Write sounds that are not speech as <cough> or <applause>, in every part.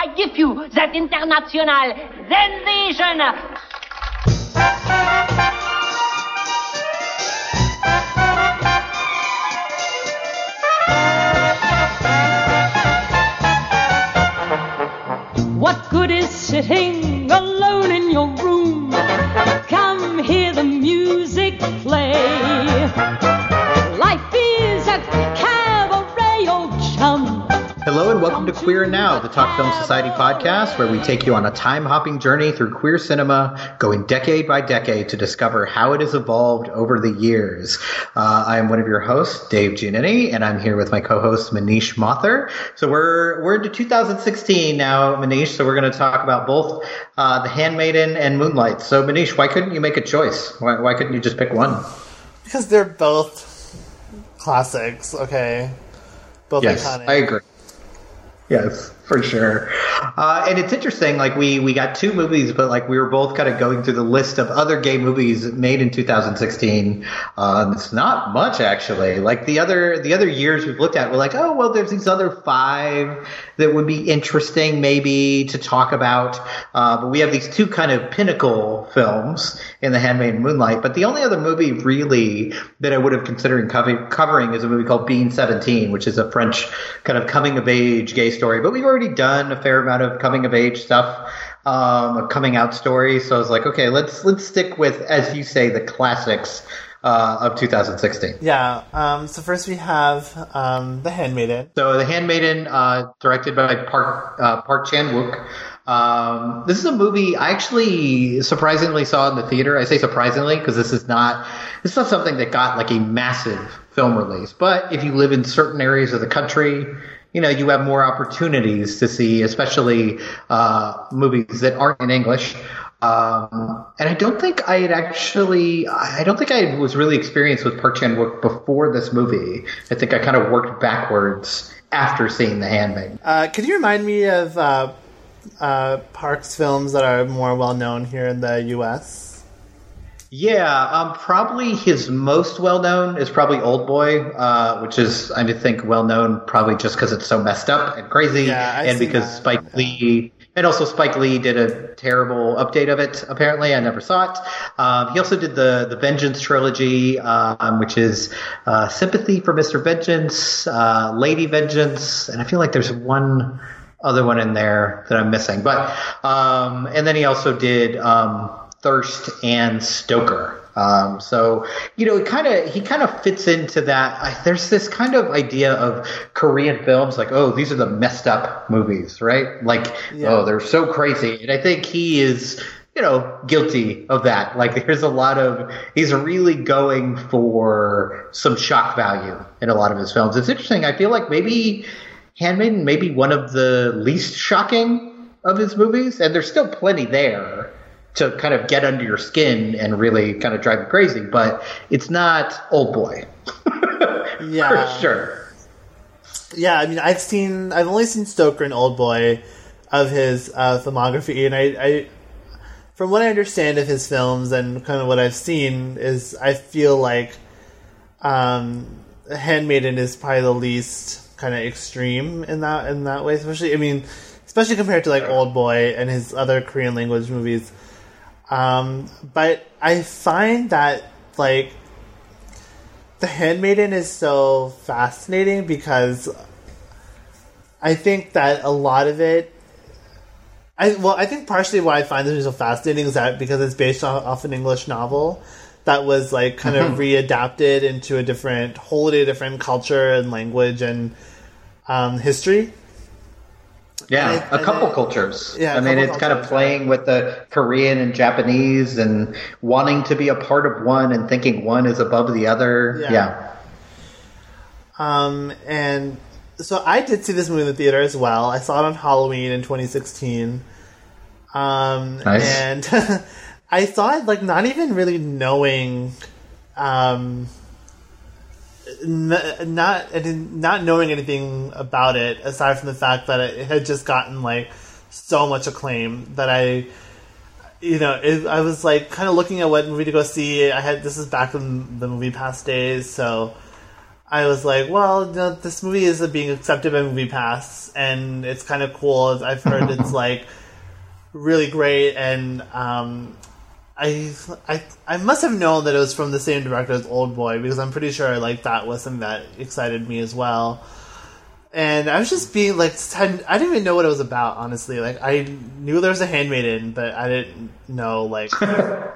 I give you that international sensation. What good is sitting alone in your room? Come hear the music play. Welcome to Queer Now, the Talk Film Society podcast, where we take you on a time hopping journey through queer cinema, going decade by decade to discover how it has evolved over the years. Uh, I am one of your hosts, Dave Giannini, and I'm here with my co-host Manish Mathur. So we're we're into 2016 now, Manish. So we're going to talk about both uh, The Handmaiden and Moonlight. So Manish, why couldn't you make a choice? Why, why couldn't you just pick one? Because they're both classics, okay? Both Yes, iconic. I agree. Yes, for sure. Uh, and it's interesting, like we, we got two movies, but like we were both kind of going through the list of other gay movies made in 2016. Uh, it's not much actually. Like the other the other years we've looked at, we're like, oh well, there's these other five that would be interesting maybe to talk about. Uh, but we have these two kind of pinnacle films in The Handmaid and Moonlight. But the only other movie really that I would have considered covering is a movie called Being 17, which is a French kind of coming of age gay story. But we've already done a fair amount of coming of age stuff, um, a coming out story. So I was like, okay, let's let's stick with, as you say, the classics uh, of 2016. Yeah. Um, so first we have um, The Handmaiden. So The Handmaiden, uh, directed by Park uh, Park Chan Wook. Um, this is a movie I actually surprisingly saw in the theater. I say surprisingly because this is not this is not something that got like a massive film release. But if you live in certain areas of the country, you know you have more opportunities to see, especially uh, movies that aren't in English. Um, and I don't think I had actually, I don't think I was really experienced with Park Chan Wook before this movie. I think I kind of worked backwards after seeing The Handmaid. Uh, could you remind me of uh, uh, Park's films that are more well known here in the U.S.? Yeah, um, probably his most well known is probably Old Boy, uh, which is I think well known probably just because it's so messed up and crazy, Yeah, and because that, Spike. Lee. And also, Spike Lee did a terrible update of it. Apparently, I never saw it. Um, he also did the the Vengeance trilogy, um, which is uh, Sympathy for Mister Vengeance, uh, Lady Vengeance, and I feel like there's one other one in there that I'm missing. But um, and then he also did um, Thirst and Stoker. Um, so you know, it kind of he kind of fits into that. I, there's this kind of idea of Korean films, like oh, these are the messed up movies, right? Like Yeah. oh, they're so crazy, and I think he is. You know, guilty of that. Like, there's a lot of, he's really going for some shock value in a lot of his films. It's interesting. I feel like maybe Handmaiden may be one of the least shocking of his movies, and there's still plenty there to kind of get under your skin and really kind of drive you crazy, but it's not Old Boy. <laughs> Yeah. For sure. Yeah, I mean, I've seen, I've only seen Stoker and Old Boy of his uh, filmography, and I, I, from what I understand of his films and kind of what I've seen, is I feel like um, Handmaiden is probably the least kind of extreme in that in that way. Especially, I mean, especially compared to like Old Boy and his other Korean language movies. Um, but I find that like the Handmaiden is so fascinating because I think that a lot of it. I well, I think partially why I find this so fascinating is that because it's based off, off an English novel that was like kind of readapted into a different, wholly different culture and language and um, history. Yeah, And a couple cultures. Yeah, I mean, it's kind of cultures, playing with the Korean and Japanese and wanting to be a part of one and thinking one is above the other. Yeah. Yeah. Um, and so I did see this movie in the theater as well. I saw it on Halloween in 2016. Um, Nice. and <laughs> I saw it like not even really knowing, um, not didn't- knowing anything about it aside from the fact that it had just gotten like so much acclaim that I. You know, it, I was like kind of looking at what movie to go see. I had this is back in the movie pass days, so I was like, well, you know, this movie is being accepted by Movie Pass, and it's kind of cool. I've heard it's like really great, and um, I, I I must have known that it was from the same director as Old Boy because I'm pretty sure like that was something that excited me as well. And I was just being like, I didn't even know what it was about. Honestly, like I knew there was a handmaiden, but I didn't know like <laughs> I,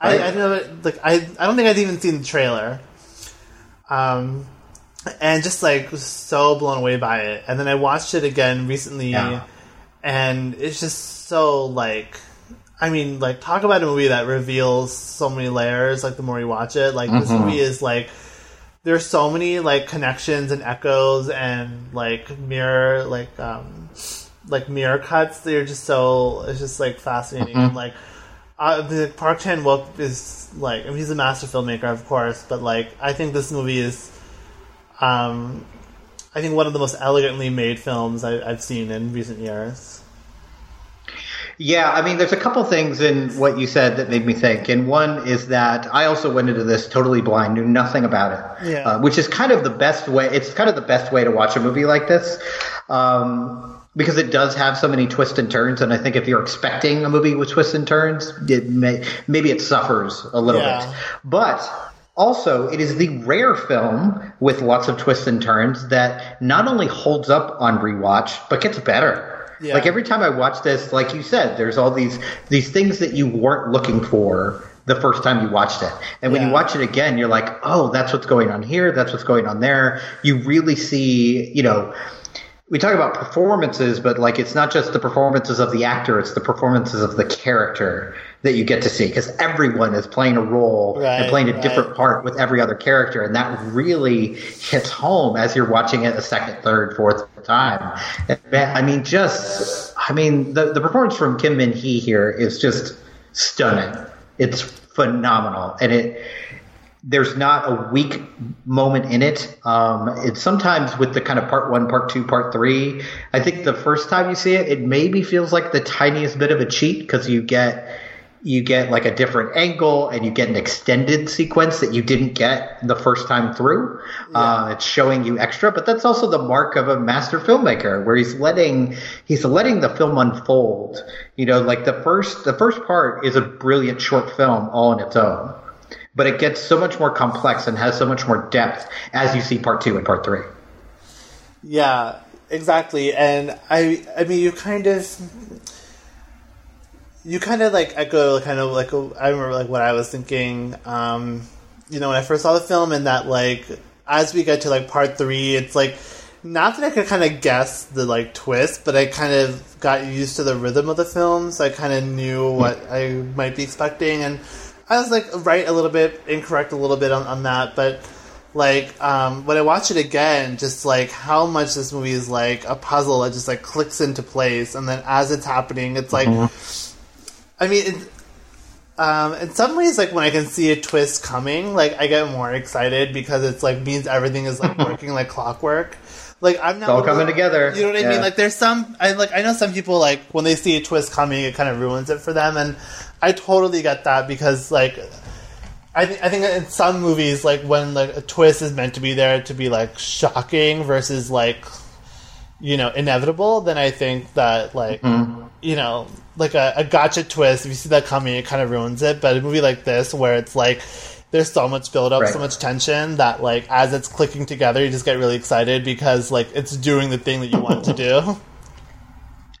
I know like I I don't think I'd even seen the trailer. Um, and just like was so blown away by it. And then I watched it again recently, Yeah. and it's just so like. I mean, like, talk about a movie that reveals so many layers. Like, the more you watch it, like, this movie is like, there's so many like connections and echoes and like mirror, like, um, like mirror cuts. They're just so it's just like fascinating. And, like, uh, the Park Chan Wook is like, I mean, he's a master filmmaker, of course, but like, I think this movie is, um, I think one of the most elegantly made films I, I've seen in recent years. Yeah, I mean, there's a couple things in what you said that made me think, and one is that I also went into this totally blind, knew nothing about it, Yeah. uh, which is kind of the best way. It's kind of the best way to watch a movie like this, um, because it does have so many twists and turns. And I think if you're expecting a movie with twists and turns, it may maybe it suffers a little Yeah. bit, but. Also, it is the rare film with lots of twists and turns that not only holds up on rewatch, but gets better. Yeah. Like every time I watch this, like you said, there's all these these things that you weren't looking for the first time you watched it. And when Yeah. you watch it again, you're like, "Oh, that's what's going on here, that's what's going on there." You really see, you know, we talk about performances, but like it's not just the performances of the actor, it's the performances of the character that you get to see because everyone is playing a role Right, and playing a right. different part with every other character and that really hits home as you're watching it a second, third, fourth time. And I mean, just, I mean, the, the performance from Kim Min Hee here is just stunning. It's phenomenal. And it, there's not a weak moment in it. Um, it's sometimes with the kind of part one, part two, part three. I think the first time you see it, it maybe feels like the tiniest bit of a cheat because you get you get like a different angle and you get an extended sequence that you didn't get the first time through. Uh, it's showing you extra, but that's also the mark of a master filmmaker where he's letting he's letting the film unfold. You know, like the first the first part is a brilliant short film all on its own but it gets so much more complex and has so much more depth as you see part two and part three. Yeah, exactly. And I, I mean, you kind of, you kind of like echo kind of like I remember like what I was thinking. Um, you know, when I first saw the film, and that like as we get to like part three, it's like not that I could kind of guess the like twist, but I kind of got used to the rhythm of the film, so I kind of knew what I might be expecting, and I was like right a little bit, incorrect a little bit on, on that, but like um, when I watch it again, just like how much this movie is like a puzzle that just like clicks into place, and then as it's happening, it's like, I mean, it, um, in some ways, like when I can see a twist coming, like I get more excited because it's like means everything is like <laughs> working like clockwork. Like I'm not It's all coming together. You know what I Yeah. mean? Like there's some I like I know some people like when they see a twist coming, it kind of ruins it for them, and I totally get that because like I think I think in some movies, like when like a twist is meant to be there to be like shocking versus like you know inevitable, then I think that like Mm-hmm. you know like a, a gotcha twist, if you see that coming, it kind of ruins it. But a movie like this, where it's like there's so much build up, Right. so much tension that like as it's clicking together, you just get really excited because like it's doing the thing that you want to do.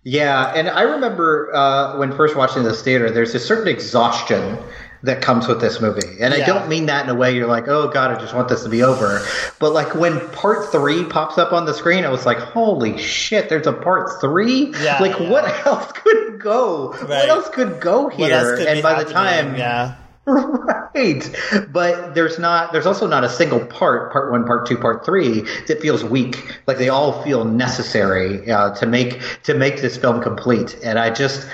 Yeah, and I remember uh, when first watching this theater, there's a certain exhaustion that comes with this movie, and I don't mean that in a way you're like, oh god, I just want this to be over. But like when part three pops up on the screen, I was like, holy shit, there's a part three. Yeah, like yeah. what <laughs> else could go? Right. What else could go here? Could and by the time, yeah. <laughs> right. But there's not there's also not a single part part one part two part three that feels weak. Like they all feel necessary uh, to make to make this film complete. And i just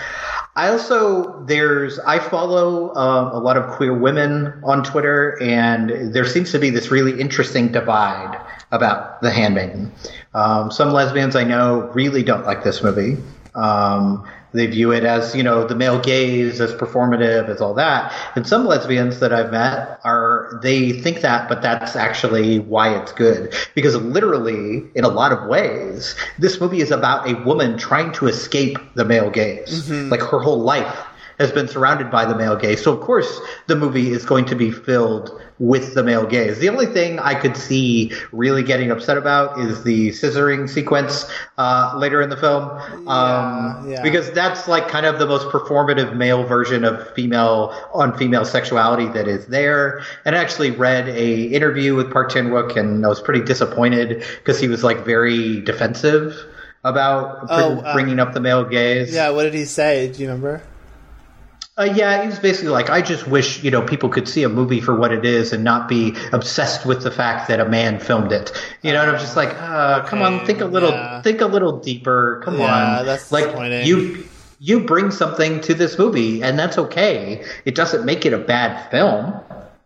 I also there's I follow um, a lot of queer women on Twitter, and there seems to be this really interesting divide about The Handmaiden. Um, some lesbians I know really don't like this movie, Um, they view it as, you know, the male gaze as performative, as all that. And some lesbians that I've met are, they think that, but that's actually why it's good. Because literally, in a lot of ways, this movie is about a woman trying to escape the male gaze. Like her whole life has been surrounded by the male gaze. So of course the movie is going to be filled with the male gaze. The only thing I could see really getting upset about is the scissoring sequence uh, later in the film, um, yeah. because that's like kind of the most performative male version of female on female sexuality that is there. And I actually read a interview with Park Chan Wook, and I was pretty disappointed because he was like very defensive about Oh, uh, bringing up the male gaze. Yeah, what did he say? Do you remember? Uh, yeah, he was basically like, I just wish you know people could see a movie for what it is and not be obsessed with the fact that a man filmed it. You know, and I'm just like, uh, come on, think a little, yeah. think a little deeper. Come Yeah, on, that's like you you bring something to this movie, and that's okay. It doesn't make it a bad film.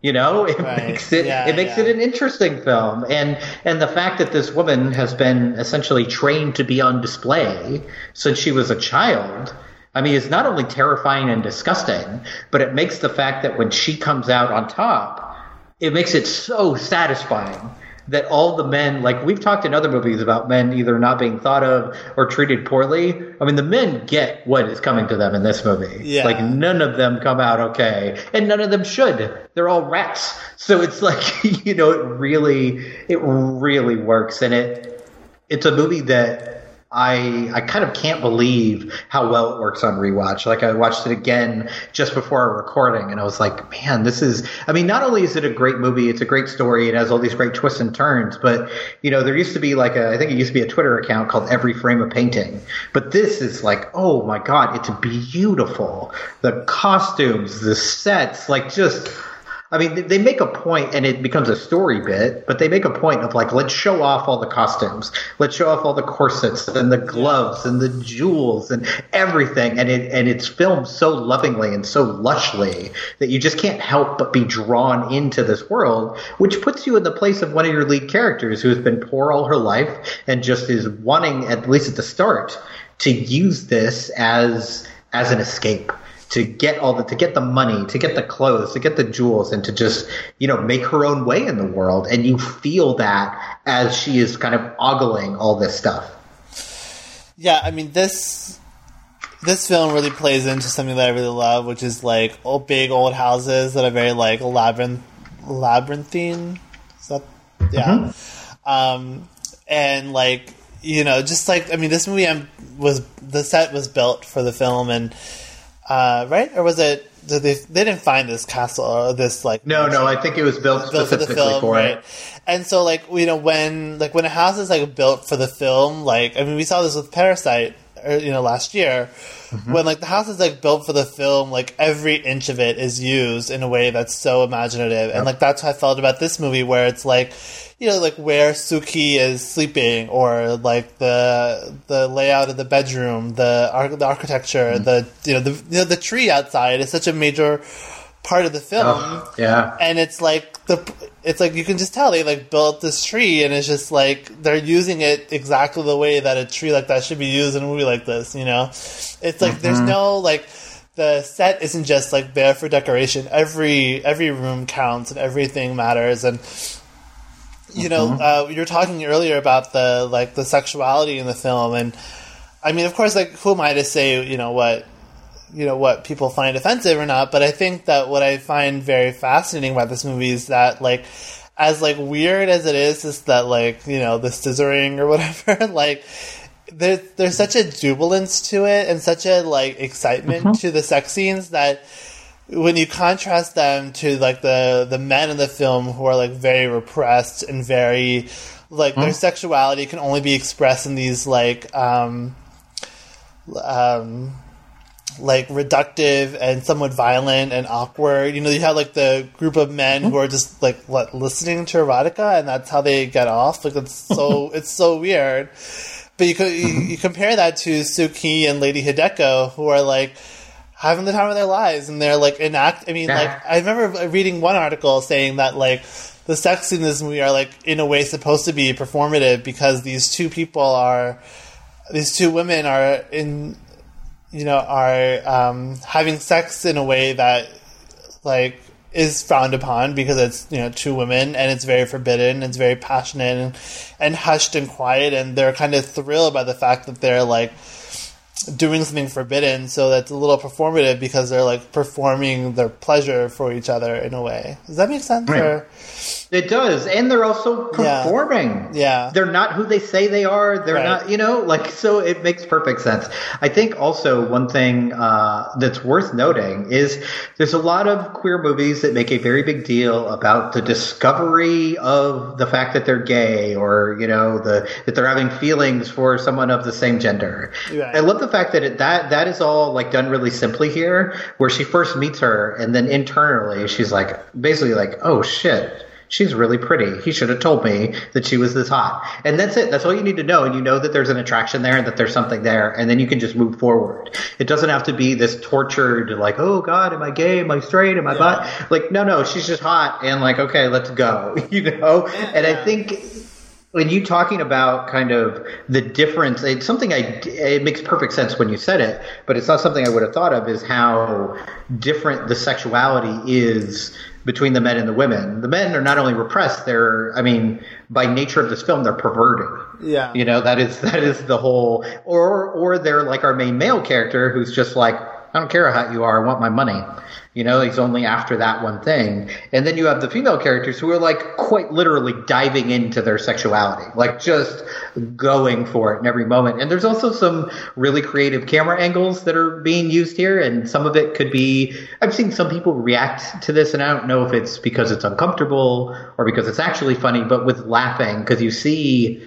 You know, <laughs> it Right. makes it Yeah, it makes it an interesting film, and and the fact that this woman has been essentially trained to be on display since she was a child. I mean, it's not only terrifying and disgusting, but it makes the fact that when she comes out on top, it makes it so satisfying that all the men, like we've talked in other movies about men either not being thought of or treated poorly. I mean, the men get what is coming to them in this movie. Yeah. Like none of them come out okay, and none of them should. They're all rats. So it's like <laughs> you know, it really, it really works, and it, it's a movie that I I kind of can't believe how well it works on rewatch. Like I watched it again just before our recording, and I was like, man, this is. I mean, not only is it a great movie, it's a great story. It has all these great twists and turns. But you know, there used to be like a I think it used to be a Twitter account called Every Frame a Painting. But this is like, oh my god, it's beautiful. The costumes, the sets, like just. I mean, they- make a point, and it becomes a story bit. But they make a point of like, let's show off all the costumes, let's show off all the corsets and the gloves and the jewels and everything, and it and it's filmed so lovingly and so lushly that you just can't help but be drawn into this world, which puts you in the place of one of your lead characters who has been poor all her life and just is wanting, at least at the start, to use this as as an escape to get all the to get the money to get the clothes to get the jewels and to just you know make her own way in the world and you feel that as she is kind of ogling all this stuff Yeah, I mean this this film really plays into something that I really love, which is like old big old houses that are very like labyrinth labyrinthine. Is that yeah? Um, and like you know, just like I mean, this movie um, was the set was built for the film, and uh, right or was it? Did they they didn't find this castle or this like no no i think it was built built for the specifically film, for right? it And so, like you know, when like when a house is like built for the film, like I mean, we saw this with Parasite, or, you know, last year, Mm-hmm. when like the house is like built for the film, like every inch of it is used in a way that's so imaginative, and like that's how I felt about this movie, where it's like, you know, like where Suki is sleeping, or like the the layout of the bedroom, the ar- the architecture, Mm-hmm. the you know the you know the tree outside is such a major part of the film. Oh, yeah. And it's like the it's like you can just tell they like built this tree and it's just like they're using it exactly the way that a tree like that should be used in a movie like this you know? It's like there's no like the set isn't just like there for decoration. Every every room counts and everything matters. And you know uh, you were talking earlier about the like the sexuality in the film and i mean of course like who am i to say you know what you know what people find offensive or not but i think that what i find very fascinating about this movie is that like as like weird as it is is that like you know the scissoring or <laughs> whatever like there's there's such a jubilance to it and such a like excitement to the sex scenes that when you contrast them to like the the men in the film who are like very repressed and very like their sexuality can only be expressed in these like um um like reductive and somewhat violent and awkward. You know, you have like the group of men who are just like what listening to erotica, and that's how they get off. Like it's so <laughs> it's so weird. But you, you you compare that to Suki and Lady Hideko, who are like having the time of their lives, and they're like enact. I mean, Yeah. like I remember reading one article saying that like the sex in this movie are like in a way supposed to be performative because these two people are these two women are in, you know, are um, having sex in a way that like is frowned upon because it's you know two women and it's very forbidden and it's very passionate and, and hushed and quiet and they're kind of thrilled by the fact that they're like doing something forbidden so that's a little performative because they're like performing their pleasure for each other in a way does that make sense Right. or It does, and they're also Yeah. performing. Yeah. they're not who they say they are. They're Right. not, you know, like so. It makes perfect sense. I think also one thing uh, that's worth noting is there's a lot of queer movies that make a very big deal about the discovery of the fact that they're gay, or you know, the that they're having feelings for someone of the same gender. Right. I love the fact that it, that that is all like done really simply here, where she first meets her, and then internally she's like, basically like, oh shit. She's really pretty. He should have told me that she was this hot. And that's it. That's all you need to know. And you know that there's an attraction there and that there's something there. And then you can just move forward. It doesn't have to be this tortured, like, oh God, am I gay? Am I straight? Am I bi? Like, no, no, she's just hot. And like, okay, let's go. <laughs> you know? And I think when you talking about kind of the difference, it's something I, it makes perfect sense when you said it, but it's not something I would have thought of is how different the sexuality is between the men and the women. The men are not only repressed, they're, I mean, by nature of this film, they're perverted. Yeah. You know, that is, that is the whole, or, or they're like our main male character who's just like, I don't care how hot you are, I want my money. You know, he's only after that one thing. And then you have the female characters who are like quite literally diving into their sexuality, like just going for it in every moment. And there's also some really creative camera angles that are being used here. And some of it could be, I've seen some people react to this and I don't know if it's because it's uncomfortable or because it's actually funny, but with laughing, because you see,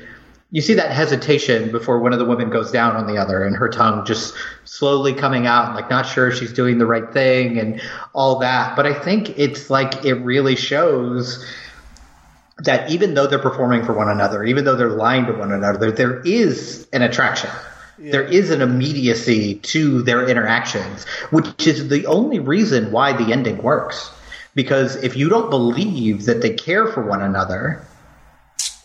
you see that hesitation before one of the women goes down on the other and her tongue just slowly coming out like not sure she's doing the right thing and all that. But i think it's like it really shows that even though they're performing for one another even though they're lying to one another there is an attraction. There is an immediacy to their interactions which is the only reason why the ending works. Because if you don't believe that they care for one another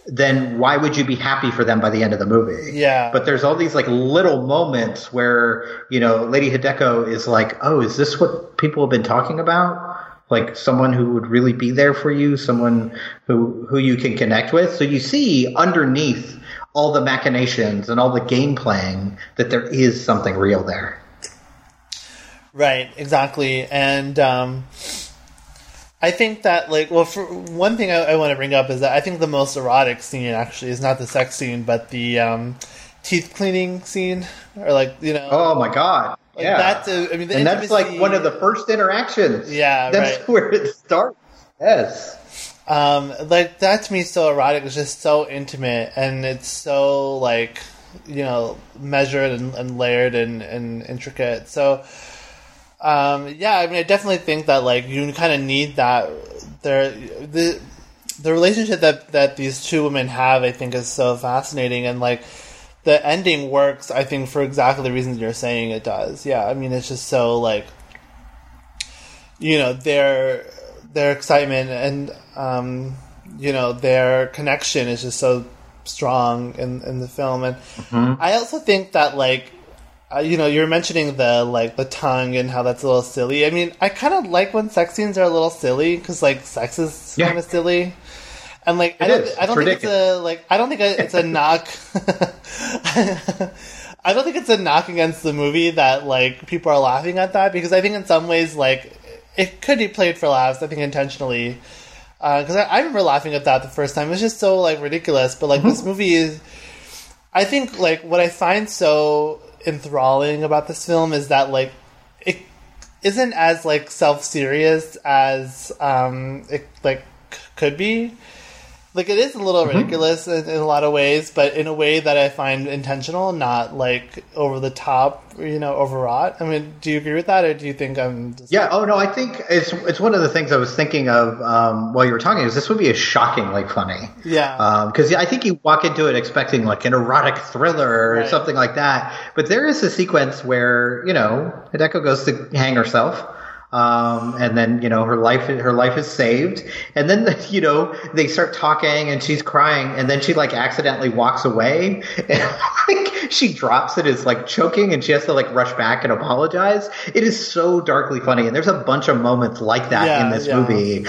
then why would you be happy for them by the end of the movie? Yeah. But there's all these like little moments where, you know, Lady Hideko is like, oh, is this what people have been talking about? Like someone who would really be there for you, someone who, who you can connect with. So you see underneath all the machinations and all the game playing that there is something real there. Right, exactly. And um, I think that, like, well, for one thing I, I want to bring up is that I think the most erotic scene actually is not the sex scene, but the um, teeth cleaning scene, or like, you know, Oh my God. like yeah. that's a, I mean, and that's like one of the first interactions. Yeah, <laughs> That's right. where it starts. Yes. um, like that to me is so erotic. It's just so intimate, and it's so like you know measured and, and layered and, and intricate. So. Um, yeah, I mean, I definitely think that like you kind of need that. There, the the relationship that that these two women have, I think, is so fascinating, and like the ending works. I think for exactly the reasons you're saying it does. Yeah, I mean, it's just so like you know their their excitement and um, you know their connection is just so strong in in the film, and I also think that like uh, you know, you're mentioning the like the tongue and how that's a little silly. I mean, I kind of like when sex scenes are a little silly because like sex is Yeah. kind of silly, and like I don't. I don't think it's a like I don't think it's a <laughs> knock. <laughs> I don't think it's a knock against the movie that like people are laughing at that because I think in some ways like it could be played for laughs. I think intentionally because I, I remember laughing at that the first time. It was just so like ridiculous, but like Mm-hmm. this movie is. I think like what I find so enthralling about this film is that like it isn't as like self serious as um it like could be. Like it is a little Mm-hmm. ridiculous in, in a lot of ways, but in a way that I find intentional, not like over the top, you know, overwrought. I mean, do you agree with that, or do you think I'm just Yeah. Oh no, I think it's it's one of the things I was thinking of um, while you were talking. Is this would be a shockingly funny? yeah, Because I think you walk into it expecting like an erotic thriller or Right. something like that, but there is a sequence where you know Hideko goes to hang herself. Um, and then you know her life her life is saved, and then <laughs> you know they start talking, and she's crying, and then she like accidentally walks away, <laughs> and like she drops it is like choking and she has to like rush back and apologize. It is so darkly funny. And there's a bunch of moments like that Yeah, in this yeah. movie.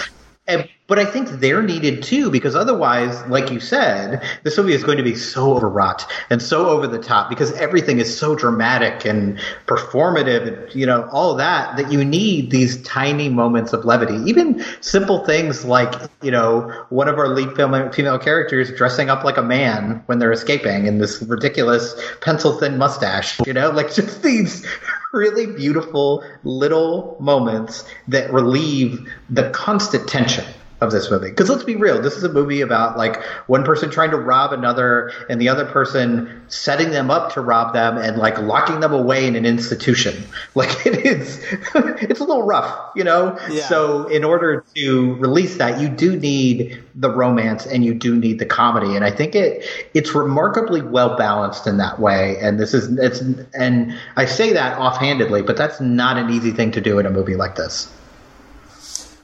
And, but I think they're needed too because otherwise, like you said, this movie is going to be so overwrought and so over the top because everything is so dramatic and performative and you know all that that you need these tiny moments of levity. Even simple things like you know one of our lead female, characters dressing up like a man when they're escaping in this ridiculous pencil thin mustache. You know, like <laughs> just these really beautiful little moments that relieve the constant tension of this movie. Because let's be real, this is a movie about like one person trying to rob another and the other person setting them up to rob them and like locking them away in an institution. <laughs> Like it is, <laughs> it's a little rough, you know? Yeah. So in order to release that, you do need the romance and you do need the comedy. And I think it, it's remarkably well balanced in that way. And this is, it's, and I say that offhandedly, but that's not an easy thing to do in a movie like this.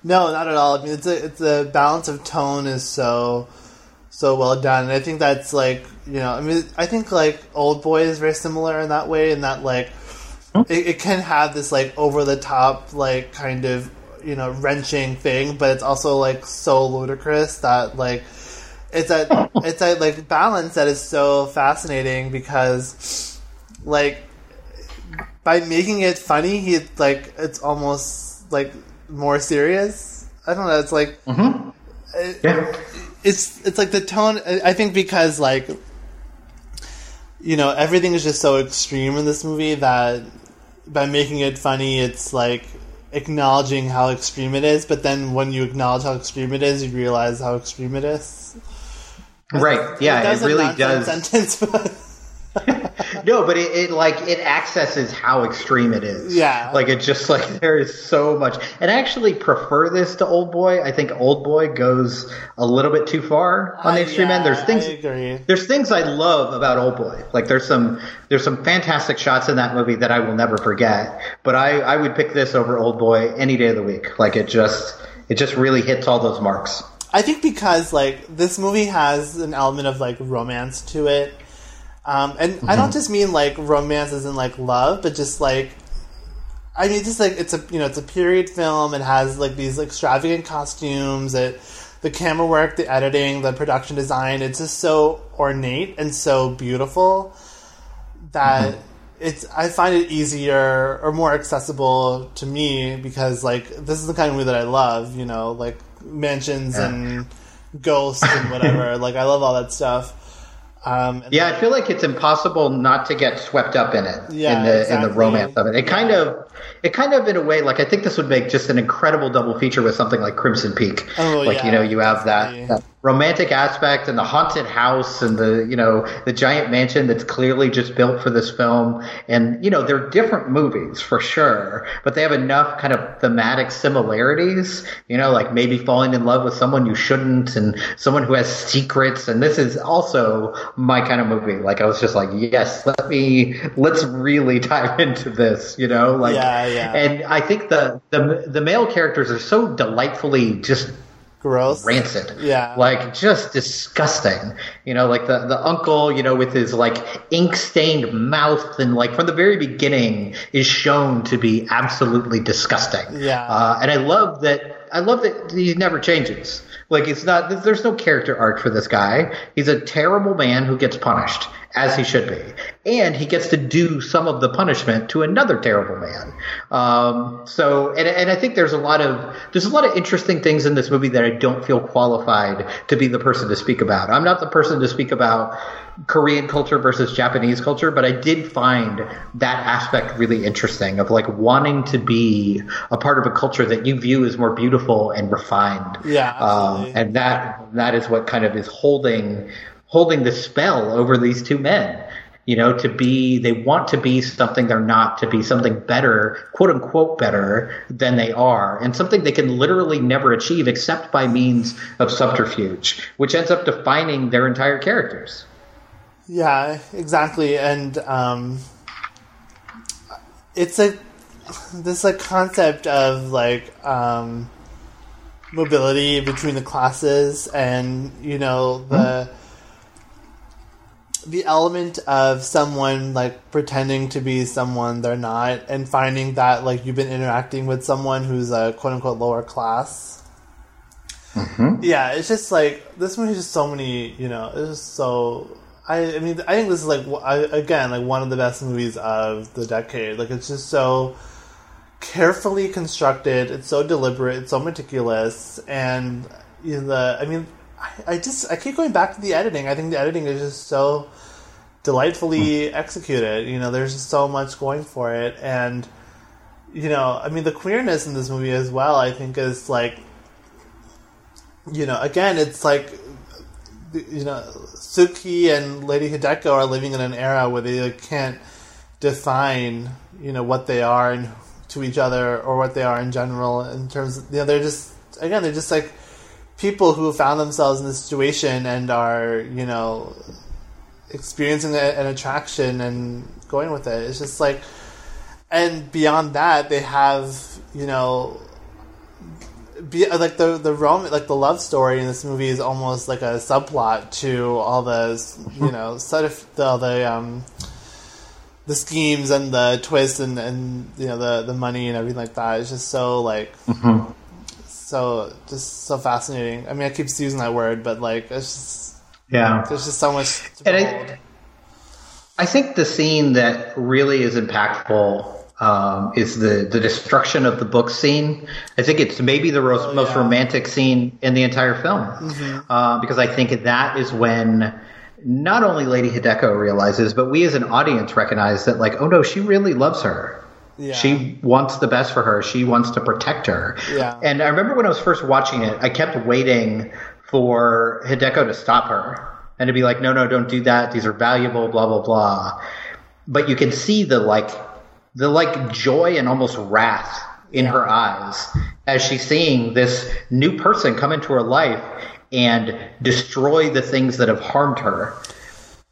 No, not at all. I mean, it's a, it's a balance of tone is so so well done, and I think that's like you know, I mean, I think like Old Boy is very similar in that way, in that like it, it can have this like over the top like kind of you know wrenching thing, but it's also like so ludicrous that like it's that <laughs> it's that like balance that is so fascinating because like by making it funny, he like it's almost like more serious. I don't know. It's like mm-hmm. Yeah. it's it's like the tone. I think because like you know everything is just so extreme in this movie that by making it funny, it's like acknowledging how extreme it is. But then when you acknowledge how extreme it is, you realize how extreme it is. Right. Yeah, it, a really does. Sentence, <laughs> but <laughs> No, but it, it like it accesses how extreme it is. Yeah. Like it just like <laughs> there is so much. And I actually prefer this to Old Boy. I think Old Boy goes a little bit too far on the extreme end. yeah, There's things there's things I love about Old Boy. Like there's some there's some fantastic shots in that movie that I will never forget. But I, I would pick this over Old Boy any day of the week. Like it just it just really hits all those marks. I think because like this movie has an element of like romance to it, um, and I Mm-hmm. don't just mean like romance as in like love, but just like I mean just like it's a you know it's a period film. It has like these extravagant costumes. It the camera work, the editing, the production design. It's just so ornate and so beautiful that. It's. I find it easier or more accessible to me because, like, this is the kind of movie that I love. You know, like mansions and ghosts and whatever. <laughs> like, I love all that stuff. Um, Yeah, I feel like it's impossible not to get swept up in it Yeah, in the in the romance of it. It kind of it kind of in a way like I think this would make just an incredible double feature with something like Crimson Peak. Oh, like yeah, you know you have that, that romantic aspect and the haunted house and the you know the giant mansion that's clearly just built for this film. And you know they're different movies for sure but they have enough kind of thematic similarities you know like maybe falling in love with someone you shouldn't and someone who has secrets. And this is also my kind of movie. Like I was just like yes let me let's really <laughs> dive into this you know like Yeah, yeah. and I think the the the male characters are so delightfully just gross. rancid. Yeah. Like just disgusting. You know, like the, the uncle, you know, with his like ink stained mouth and like from the very beginning is shown to be absolutely disgusting. Yeah. Uh, and I love that I love that he never changes. Like it's not there's no character arc for this guy. He's a terrible man who gets punished as he should be. And he gets to do some of the punishment to another terrible man. Um, so, and, and I think there's a lot of, there's a lot of interesting things in this movie that I don't feel qualified to be the person to speak about. I'm not the person to speak about Korean culture versus Japanese culture, but I did find that aspect really interesting of like wanting to be a part of a culture that you view as more beautiful and refined. Yeah, Um, and that, that is what kind of is holding, holding the spell over these two men. You know, to be, they want to be something they're not, to be something better, quote unquote better than they are, and something they can literally never achieve except by means of subterfuge, which ends up defining their entire characters. Yeah, exactly. And um, it's a this like concept of like um, mobility between the classes, and you know the the element of someone like pretending to be someone they're not and finding that like you've been interacting with someone who's a quote unquote lower class. Mm-hmm. Yeah, it's just like this movie. Just so many, you know, it's just so. I, I mean, I think this is like I, again like one of the best movies of the decade. Like it's just so carefully constructed. It's so deliberate. It's so meticulous, and you know, the I mean, I, I just I keep going back to the editing. I think the editing is just so delightfully hmm. executed. You know, there's just so much going for it, and you know, I mean, the queerness in this movie as well. I think is like, you know, again, it's like, you know, Suki and Lady Hideko are living in an era where they like, can't define, you know, what they are and to each other or what they are in general in terms of, you know, they're just again, they're just like people who found themselves in this situation and are, you know, experiencing a, an attraction and going with it. It's just like, and beyond that, they have you know, be, like the the rom like the love story in this movie is almost like a subplot to all the you know <laughs> sort of the the um the schemes and the twists and and you know the the money and everything like that. It's just so like. So just so fascinating. I mean, I keep using that word, but like it's just Yeah. there's just so much to And I- I think the scene that really is impactful um, is the, the destruction of the book scene. I think it's maybe the ro- most yeah. romantic scene in the entire film uh, because I think that is when not only Lady Hideko realizes, but we as an audience recognize that, like, oh no, she really loves her. Yeah. She wants the best for her. She wants to protect her. Yeah. And I remember when I was first watching it, I kept waiting for Hideko to stop her and to be like, no, no, don't do that. These are valuable, blah, blah, blah. But you can see the like, the like joy and almost wrath in her eyes as she's seeing this new person come into her life and destroy the things that have harmed her.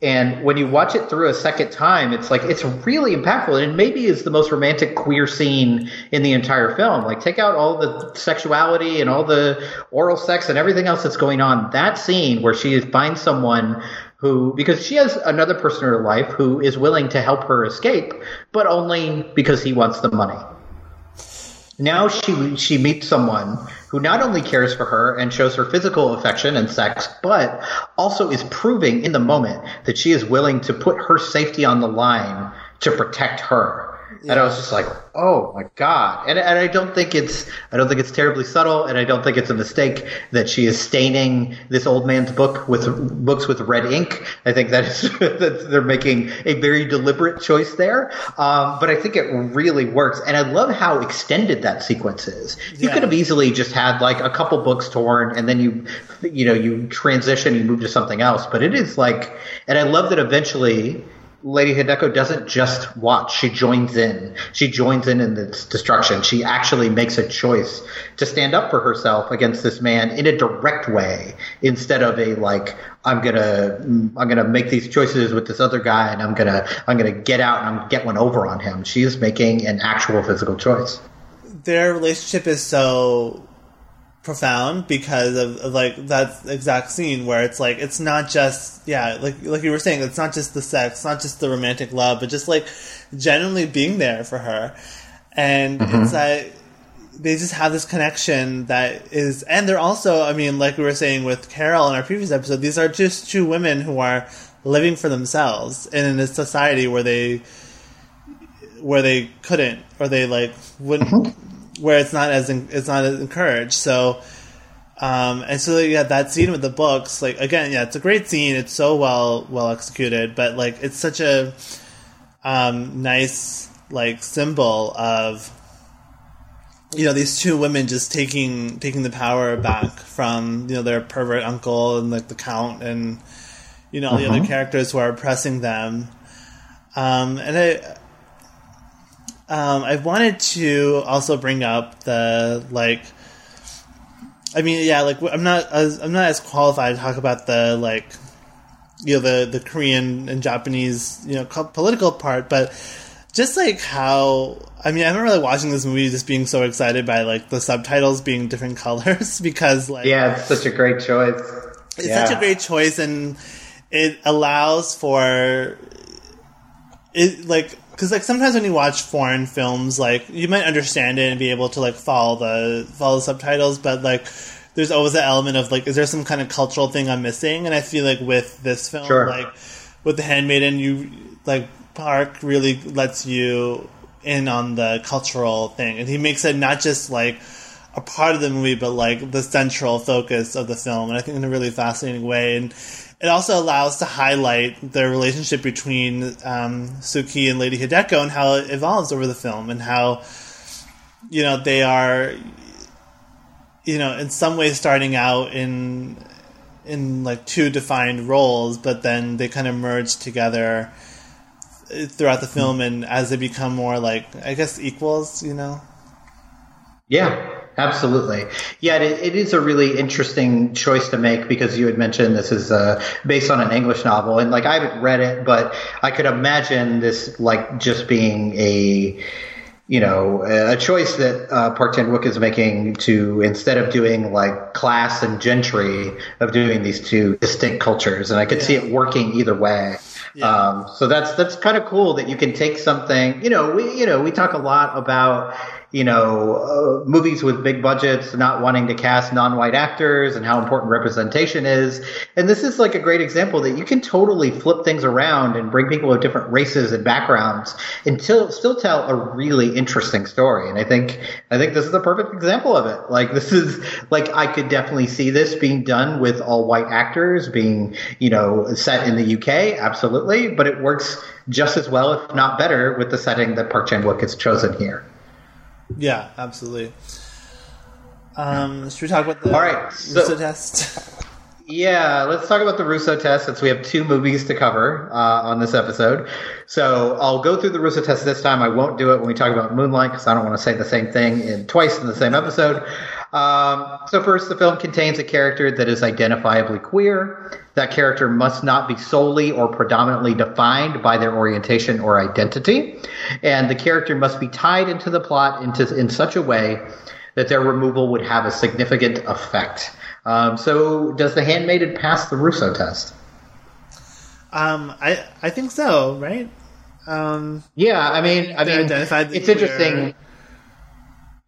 And when you watch it through a second time, it's like it's really impactful, and it maybe is the most romantic queer scene in the entire film. Like, take out all the sexuality and all the oral sex and everything else that's going on. That scene where she finds someone who, because she has another person in her life who is willing to help her escape, but only because he wants the money. Now she she meets someone who not only cares for her and shows her physical affection and sex, but also is proving in the moment that she is willing to put her safety on the line to protect her. And I was just like, "Oh my god!" And, and I don't think it's I don't think it's terribly subtle, and I don't think it's a mistake that she is staining this old man's book with books with red ink. I think that is <laughs> that they're making a very deliberate choice there. Um, but I think it really works, and I love how extended that sequence is. You Yeah. could have easily just had like a couple books torn, and then you you know you transition, you move to something else. But it is like, and I love that eventually. Lady Hideko doesn't just watch; she joins in. She joins in in this destruction. She actually makes a choice to stand up for herself against this man in a direct way, instead of a like, "I'm gonna, I'm gonna make these choices with this other guy, and I'm gonna, I'm gonna get out and I'm get one over on him." She is making an actual physical choice. their relationship is so profound because of, of like that exact scene where it's like it's not just yeah like like you were saying it's not just the sex not just the romantic love but just like genuinely being there for her. And mm-hmm. it's like they just have this connection that is and they're also i mean like we were saying with carol in our previous episode these are just two women who are living for themselves and in a society where they where they couldn't or they like wouldn't mm-hmm. Where it's not as en- it's not as encouraged. So um and so yeah that scene with the books like again yeah it's a great scene. It's so well well executed but like it's such a um nice like symbol of you know these two women just taking taking the power back from you know their pervert uncle and like the count and you know all the other characters who are oppressing them. Um and i um, I wanted to also bring up the like. I mean, yeah, like I'm not as I'm not as qualified to talk about the like, you know, the the Korean and Japanese you know political part, but just like how I mean, I remember like watching this movie just being so excited by like the subtitles being different <laughs> colors because like Yeah, it's such a great choice. it's Yeah. such a great choice and it allows for it like because like sometimes when you watch foreign films, like you might understand it and be able to like follow the follow the subtitles, but like there's always that element of like, is there some kind of cultural thing I'm missing? And I feel like with this film, Sure. like with the Handmaiden, you like Park really lets you in on the cultural thing, and he makes it not just like a part of the movie, but like the central focus of the film, and I think in a really fascinating way. And it also allows to highlight the relationship between um, Sook-hee and Lady Hideko and how it evolves over the film, and how you know they are, you know, in some ways starting out in in like two defined roles, but then they kind of merge together throughout the film, and as they become more like I guess equals, you know. Yeah, absolutely. Yeah, it, it is a really interesting choice to make because you had mentioned this is uh, based on an English novel, and like I haven't read it, but I could imagine this like just being a you know a choice that uh, Park Chan Wook is making to instead of doing like class and gentry of doing these two distinct cultures, and I could see it working either way. Um, so that's that's kind of cool that you can take something. You know, we you know we talk a lot about you know uh, movies with big budgets not wanting to cast non-white actors and how important representation is. And this is like a great example that you can totally flip things around and bring people of different races and backgrounds and still still tell a really interesting story. And I think I think this is a perfect example of it. Like this is like I could definitely see this being done with all white actors being you know set in the UK, absolutely, but it works just as well, if not better, with the setting that Park Chan Wook has chosen here. Yeah, absolutely. Um, should we talk about the All right, so- Russo test? <laughs> Yeah, let's talk about the Russo test since we have two movies to cover uh, on this episode. So I'll go through the Russo test this time. I won't do it when we talk about Moonlight because I don't want to say the same thing in twice in the same episode. Um, so first, the film contains a character that is identifiably queer. That character must not be solely or predominantly defined by their orientation or identity, and the character must be tied into the plot into in such a way that their removal would have a significant effect. Um, so, does the handmaiden pass the Russo test? um, I I think so, right? Um, Yeah, I mean, I mean, it's interesting.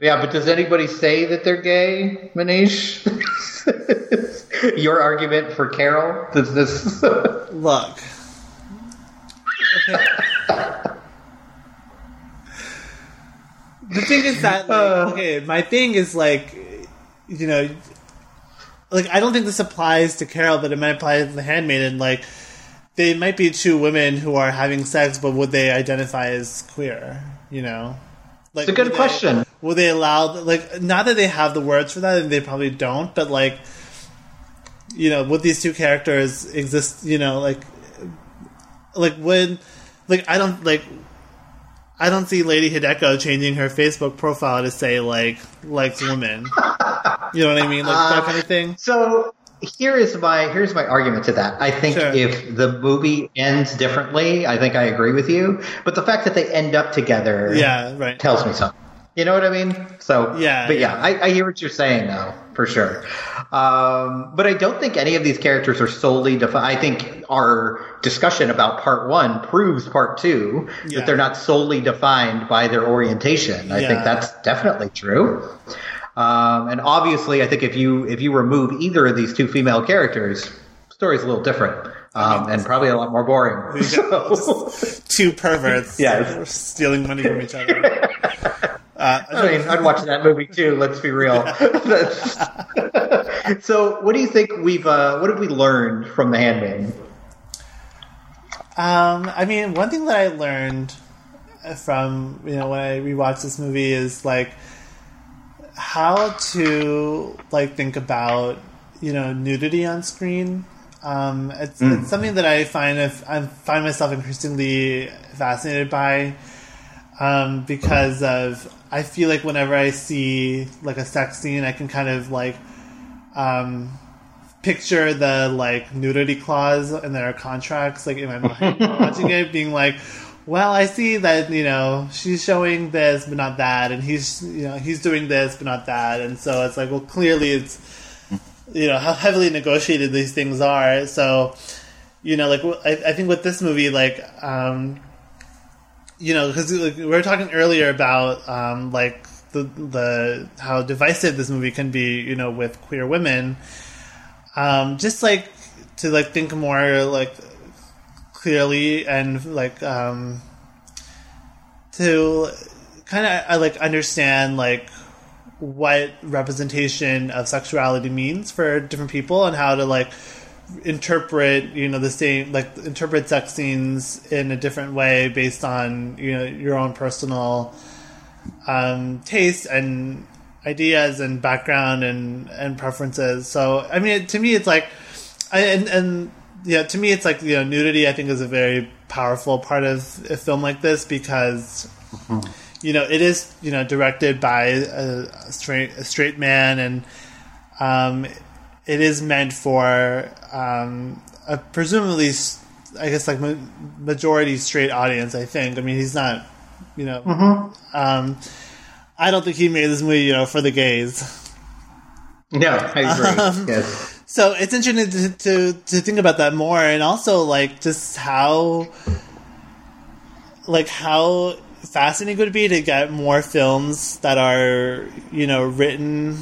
Yeah, but does anybody say that they're gay, Manish? <laughs> Your argument for Carol? Does this? <laughs> look. Okay. the thing is that, like, Uh. okay, my thing is like, you know, like I don't think this applies to Carol, but it might apply to the handmaiden. Like, they might be two women who are having sex, but would they identify as queer? You know, like It's a good they- question. Will they allow like not that they have the words for that and they probably don't but like you know would these two characters exist you know like like would like i don't like i don't see lady hideko changing her facebook profile to say like likes women <laughs> you know what i mean like that kind of thing uh, So here is my here's my argument to that. I think Sure. if the movie ends differently, I think I agree with you. But the fact that they end up together, yeah right tells me something. You know what I mean? So Yeah, but yeah, yeah. I, I hear what you're saying though, for sure. Um, but I don't think any of these characters are solely defined. I think our discussion about part one proves part two Yeah. that they're not solely defined by their orientation. I Yeah. think that's definitely true. Um, and obviously, I think if you if you remove either of these two female characters, the story's a little different um, and probably a lot more boring. <laughs> So, two perverts Yeah. stealing money from each other <laughs> uh, I mean, I'd watch that movie too. Let's be real. <laughs> So, what do you think we've? Uh, what have we learned from The Handmaiden? Um, I mean, one thing that I learned from you know when I rewatched this movie is like how to like think about you know nudity on screen. Um, it's, it's something that I find if I find myself increasingly fascinated by um, because of I feel like whenever I see like a sex scene, I can kind of like um, picture the like nudity clause in their contracts, like in my mind, <laughs> watching it, being like, "Well, I see that you know she's showing this but not that, and he's you know he's doing this but not that," and so it's like, well, clearly it's you know how heavily negotiated these things are. So you know, like I, I think with this movie, like, um, you know, because like, we were talking earlier about um, like the the how divisive this movie can be, you know, with queer women. Um, just like to like think more like clearly and like um, to kind of I like understand like what representation of sexuality means for different people and how to like interpret you know the same like interpret sex scenes in a different way based on you know your own personal um, taste and ideas and background and and preferences. So i mean to me it's like I, and and yeah to me it's like you know nudity i think is a very powerful part of a film like this because you know it is you know directed by a, a straight a straight man and um it is meant for um, a presumably, I guess, like ma- majority straight audience. I think. I mean, he's not, you know. Um, I don't think he made this movie, you know, for the gays. No, I agree. <laughs> Um, yes. So it's interesting to, to to think about that more, and also like just how, like how fascinating it would be to get more films that are you know written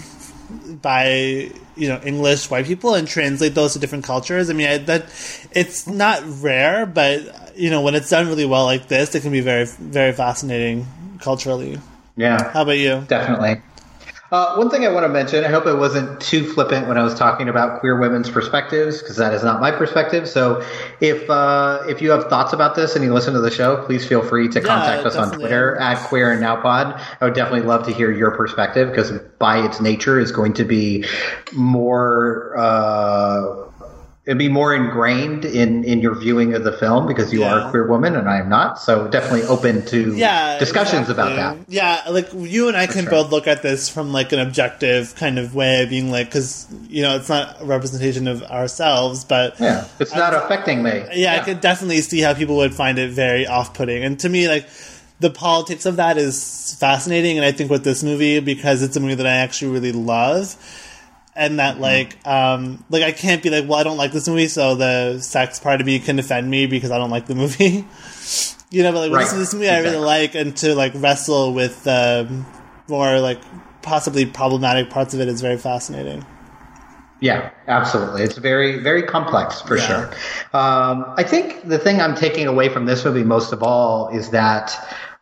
by you know English white people and translate those to different cultures. I mean, I, that it's not rare, but you know when it's done really well like this, it can be very very fascinating culturally. Yeah. How about you? Definitely. Uh, one thing I want to mention, I hope it wasn't too flippant when I was talking about queer women's perspectives, because that is not my perspective. So, if uh, if you have thoughts about this and you listen to the show, please feel free to contact us on. Twitter at Queer and Now Pod. I would definitely love to hear your perspective, because by its nature is going to be more. Uh, It'd be more ingrained in, in your viewing of the film because you are a queer woman and I am not. So definitely open to Yeah, discussions about that. Yeah, like you and I can sure. both look at this from like an objective kind of way, being like, because you know it's not a representation of ourselves, but Yeah, it's not affecting me. yeah, I could definitely see how people would find it very off-putting. And to me, like the politics of that is fascinating. And I think with this movie, because it's a movie that I actually really love, and that like, um, like I can't be like, well, I don't like this movie, so the sex part of me can defend me because I don't like the movie. <laughs> you know, but like, well, this is this movie I really like, and to like wrestle with um, more like possibly problematic parts of it is very fascinating. Yeah, absolutely. It's very, very complex for Yeah. sure. Um, I think the thing I'm taking away from this movie most of all is that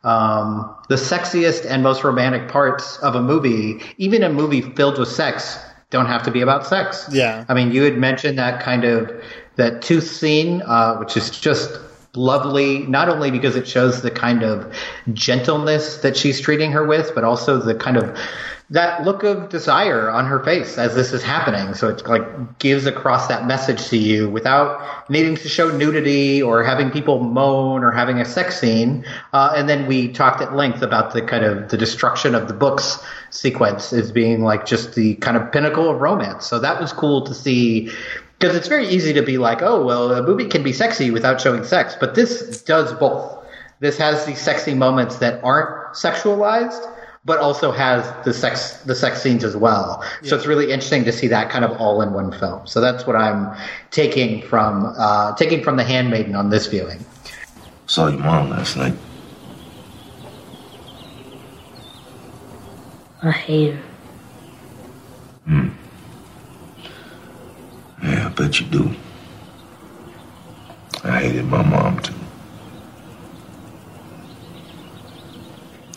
um, the sexiest and most romantic parts of a movie, even a movie filled with sex, don't have to be about sex. Yeah. I mean, you had mentioned that kind of that tooth scene, uh, which is just lovely, not only because it shows the kind of gentleness that she's treating her with, but also the kind of that look of desire on her face as this is happening. So it like gives across that message to you without needing to show nudity or having people moan or having a sex scene. Uh, and then we talked at length about the kind of the destruction of the books sequence as being like just the kind of pinnacle of romance. So that was cool to see because it's very easy to be like, oh, well, a movie can be sexy without showing sex, but this does both. This has these sexy moments that aren't sexualized, but also has the sex the sex scenes as well. So it's really interesting to see that kind of all in one film. So that's what I'm taking from uh, taking from The Handmaiden on this viewing. Saw your mom last night. I hate her. Yeah, I bet you do. I hated my mom too.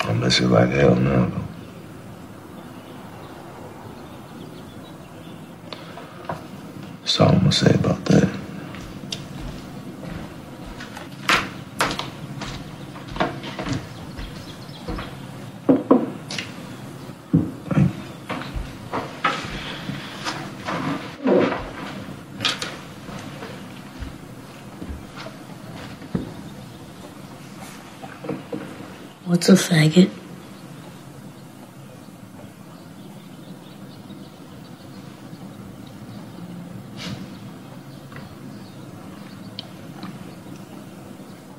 I miss her like hell now, though. That's all I'm gonna say about that. What's a faggot?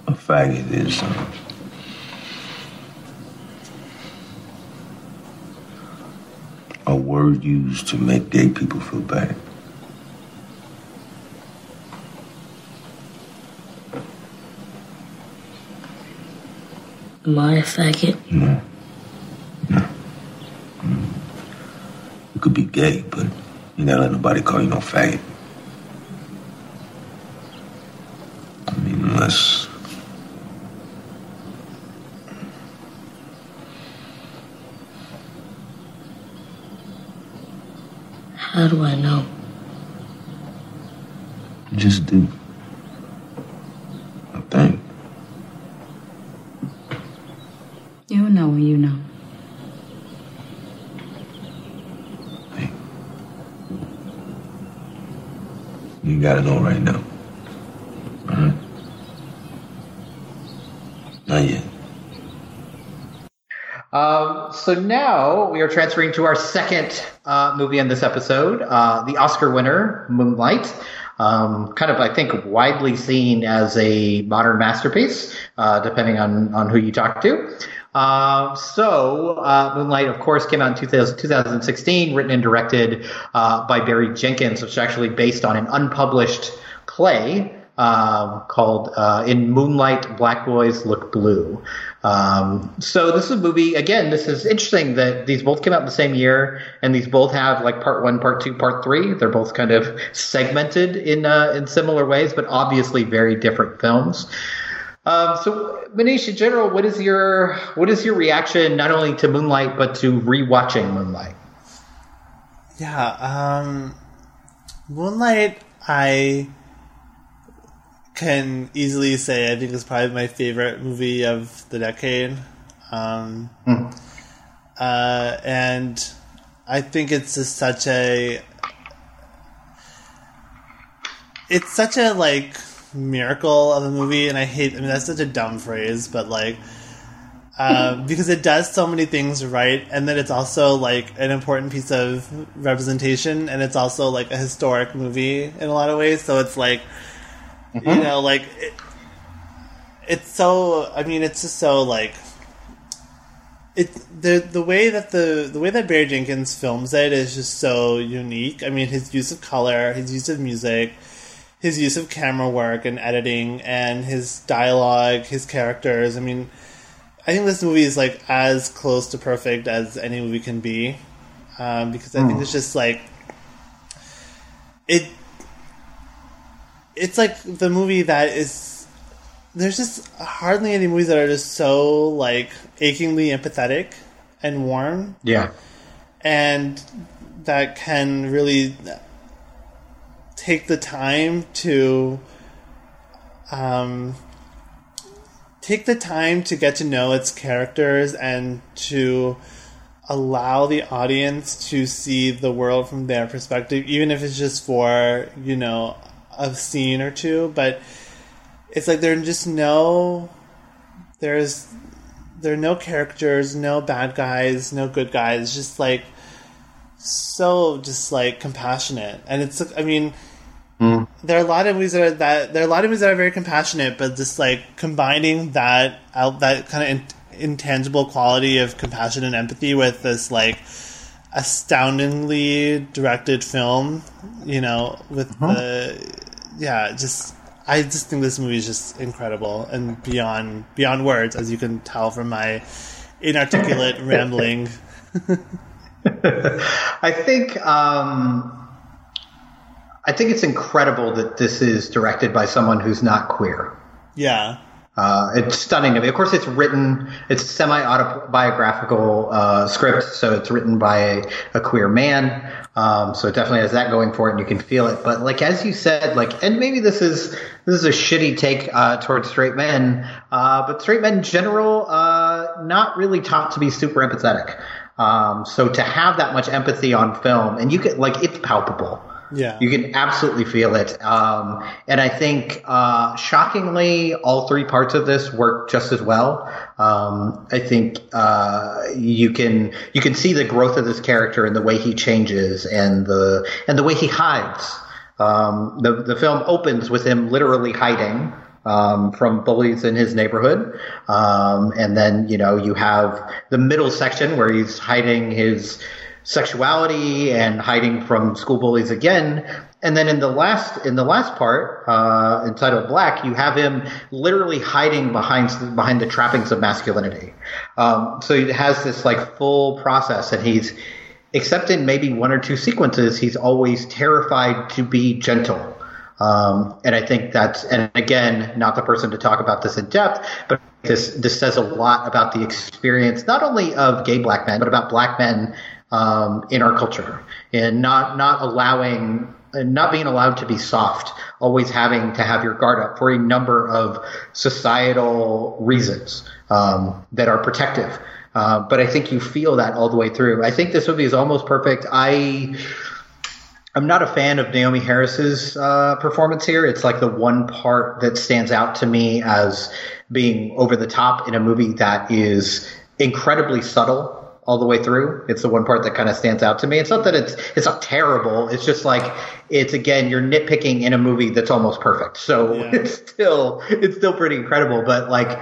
A faggot is uh, a word used to make gay people feel bad. Am I a faggot? No. No. You could be gay, but you never let nobody call you no faggot. I mean, unless. How do I know? You just do. I think. You'll know when you know. Hey. Gotta right now. Alright? Not yet. Um, so now we are transferring to our second uh, movie in this episode, uh, the Oscar winner, Moonlight. Um, kind of, I think, widely seen as a modern masterpiece, uh, depending on, on who you talk to. Uh, so, uh, Moonlight, of course, came out in 2000, 2016, written and directed uh, by Barry Jenkins, which is actually based on an unpublished play um, called uh, "In Moonlight, Black Boys Look Blue." Um, so this is a movie. Again, this is interesting that these both came out the same year, and these both have like part one, part two, part three. They're both kind of segmented in uh, in similar ways, but obviously very different films. Um, so, Manish, in general, what is your what is your reaction not only to Moonlight but to rewatching Moonlight? Yeah, um, Moonlight, I can easily say I think is probably my favorite movie of the decade. Um, uh, and I think it's just such a it's such a like miracle of a movie, and I hate. I mean, that's such a dumb phrase, but like. Uh, <laughs> because it does so many things right, and then it's also like an important piece of representation, and it's also like a historic movie in a lot of ways. So it's like, you know, like it, it's so. I mean, it's just so like it the the way that the the way that Barry Jenkins films it is just so unique. I mean, his use of color, his use of music, his use of camera work and editing, and his dialogue, his characters. I mean, I think this movie is like as close to perfect as any movie can be, um, because I think it's just like it. It's like the movie that is. There's just hardly any movies that are just so like achingly empathetic and warm Yeah. and that can really take the time to um, take the time to get to know its characters and to allow the audience to see the world from their perspective even if it's just for you know a scene or two but it's like there's just no there's there are no characters, no bad guys, no good guys, just like so just like compassionate. And it's I mean there are a lot of movies that are that there are a lot of movies that are very compassionate, but just like combining that out that kind of in, intangible quality of compassion and empathy with this like astoundingly directed film, you know, with the yeah, just I just think this movie is just incredible and beyond beyond words, as you can tell from my inarticulate <laughs> rambling. <laughs> I think um, I think it's incredible that this is directed by someone who's not queer. Yeah, Uh, it's stunning to me. Of course, it's written. It's a semi-autobiographical uh, script, so it's written by a, a queer man. Um, so it definitely has that going for it, and you can feel it. But like as you said, like, and maybe this is this is a shitty take uh, towards straight men, uh, but straight men in general, uh, not really taught to be super empathetic. Um, so to have that much empathy on film, and you get like it's palpable. Yeah, You can absolutely feel it. Um, and I think, uh, shockingly, all three parts of this work just as well. Um, I think, uh, you can, you can see the growth of this character and the way he changes and the, and the way he hides. Um, the, the film opens with him literally hiding. Um, from bullies in his neighborhood. Um, and then, you know, you have the middle section where he's hiding his, sexuality and hiding from school bullies again. and then in the last in the last part, uh, entitled Black, you have him literally hiding behind behind the trappings of masculinity. Um, so he has this like full process, and he's except in maybe one or two sequences, he's always terrified to be gentle. Um, and I think that's, and again, not the person to talk about this in depth, but this this says a lot about the experience not only of gay black men, but about black men um, in our culture, and not not allowing not being allowed to be soft, always having to have your guard up for a number of societal reasons um, that are protective. Uh, but I think you feel that all the way through. I think this movie is almost perfect. I. I'm not a fan of Naomie Harris's uh, performance here. It's like the one part that stands out to me as being over the top in a movie that is incredibly subtle all the way through. It's the one part that kind of stands out to me. It's not that it's it's not terrible. It's just like it's again you're nitpicking in a movie that's almost perfect. So Yeah. <laughs> it's still it's still pretty incredible. But like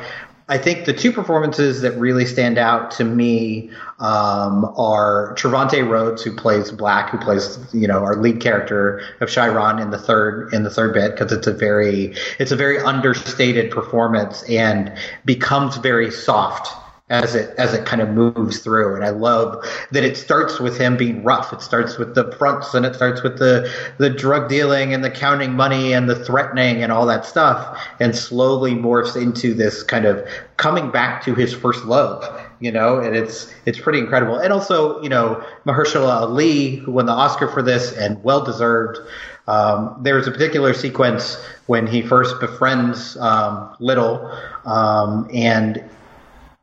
I think the two performances that really stand out to me um, are Trevante Rhodes, who plays Black, who plays you know our lead character of Chiron in the third in the third bit because it's a very it's a very understated performance and becomes very soft as it as it kind of moves through. And I love that it starts with him being rough. It starts with the fronts and it starts with the the drug dealing and the counting money and the threatening and all that stuff and slowly morphs into this kind of coming back to his first love you know and it's it's pretty incredible. And also you know Mahershala Ali who won the Oscar for this and well deserved um, there's a particular sequence when he first befriends um, Little um, and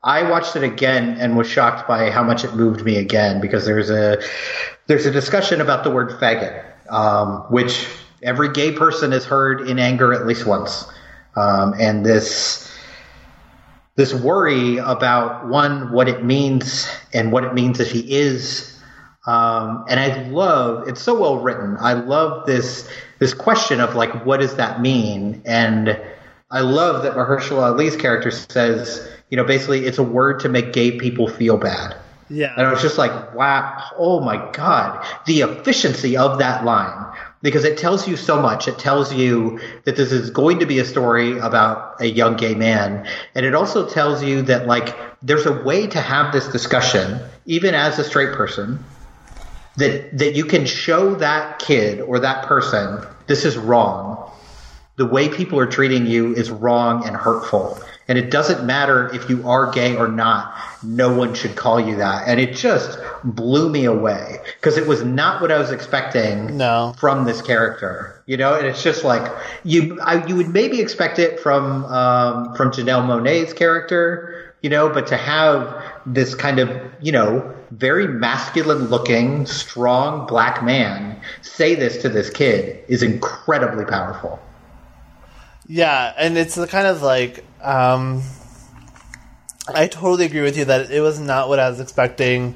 I watched it again and was shocked by how much it moved me again because there's a there's a discussion about the word faggot, um, which every gay person has heard in anger at least once, um, and this this worry about one what it means and what it means if he is. Um, and I love it's so well written. I love this this question of like what does that mean and I love that Mahershala Ali's character says, you know, basically it's a word to make gay people feel bad. Yeah. And I was just like, wow, oh my God, the efficiency of that line. Because it tells you so much. It tells you that this is going to be a story about a young gay man. And it also tells you that, like, there's a way to have this discussion, even as a straight person, that, that you can show that kid or that person this is wrong the way people are treating you is wrong and hurtful. And it doesn't matter if you are gay or not. No one should call you that. And it just blew me away because it was not what I was expecting No. from this character. You know, and it's just like you, I, you would maybe expect it from, um, from Janelle Monáe's character, you know, but to have this kind of, you know, very masculine looking, strong black man say this to this kid is incredibly powerful. Yeah, and it's the kind of like um, I totally agree with you that it was not what I was expecting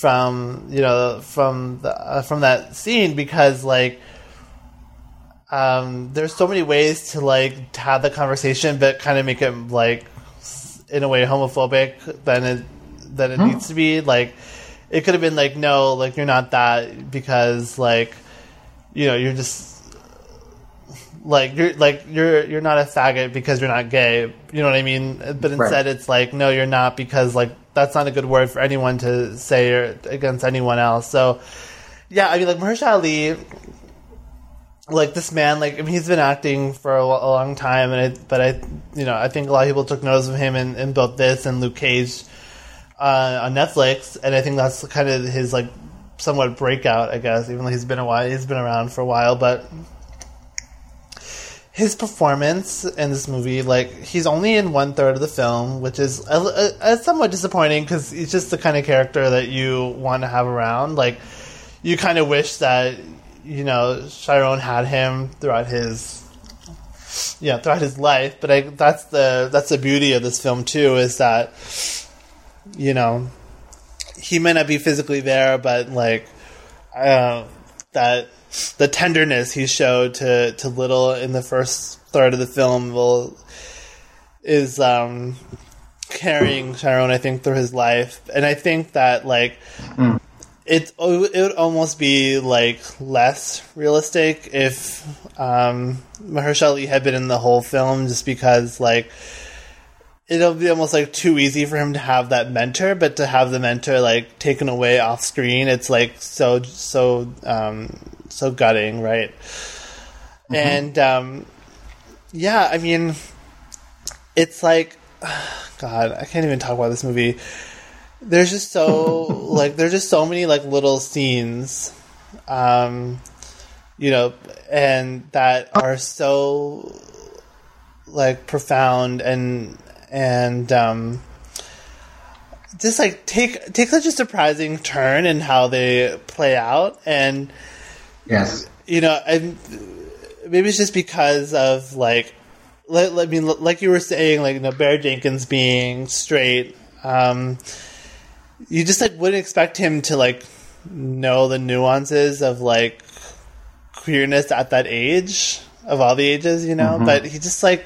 from you know from the, uh, from that scene because like um, there's so many ways to like to have the conversation but kind of make it like in a way homophobic than it than it needs to be. Like it could have been like no like you're not that because like you know you're just like you're like you're you're not a faggot because you're not gay. You know what I mean? But instead, it's like no, you're not because like that's not a good word for anyone to say or against anyone else. So yeah, I mean like Mahershala Ali, like this man, like I mean, he's been acting for a, a long time, and I, but I you know I think a lot of people took notice of him in, in both this and Luke Cage uh, on Netflix, and I think that's kind of his like somewhat breakout, I guess. Even though he's been a while, he's been around for a while, but his performance in this movie, like he's only in one third of the film, which is a, a, a somewhat disappointing because he's just the kind of character that you want to have around. Like you kind of wish that you know Chiron had him throughout his yeah throughout his life. But I, that's the that's the beauty of this film too is that you know he may not be physically there, but like uh, that the tenderness he showed to to Little in the first third of the film will is um, carrying Chiron, I think, through his life, and I think that like it it would almost be like less realistic if um, Mahershala Ali had been in the whole film, just because like it'll be almost like too easy for him to have that mentor, but to have the mentor like taken away off screen, it's like so so um, so gutting, right? And um, yeah, I mean, it's like <sighs> God, I can't even talk about this movie. There's just so <laughs> like there's just so many like little scenes um you know and that are so like profound and and um just like take take such a surprising turn in how they play out. And Yes. you know and maybe it's just because of like let, let- I mean like you were saying like you know Barry Jenkins being straight um you just like wouldn't expect him to like know the nuances of like queerness at that age of all the ages, you know. But he just like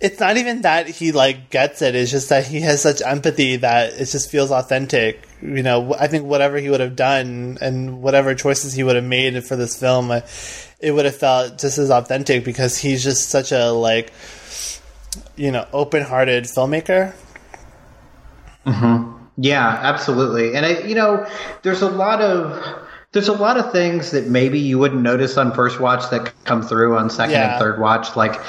it's not even that he like gets it. It's just that he has such empathy that it just feels authentic. You know, I think whatever he would have done and whatever choices he would have made for this film, uh, it would have felt just as authentic because he's just such a like you know open-hearted filmmaker. Yeah, absolutely. And I, you know, there's a lot of there's a lot of things that maybe you wouldn't notice on first watch that come through on second Yeah. and third watch. Like,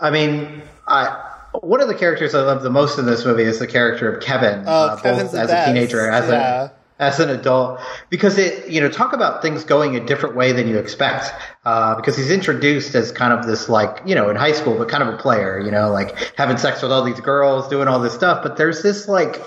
I mean, I one of the characters I love the most in this movie is the character of Kevin, Oh, uh, both as a teenager, as Yeah. a as an adult, because it you know talk about things going a different way than you expect. Uh, because he's introduced as kind of this like you know in high school, but kind of a player, you know, like having sex with all these girls, doing all this stuff. But there's this like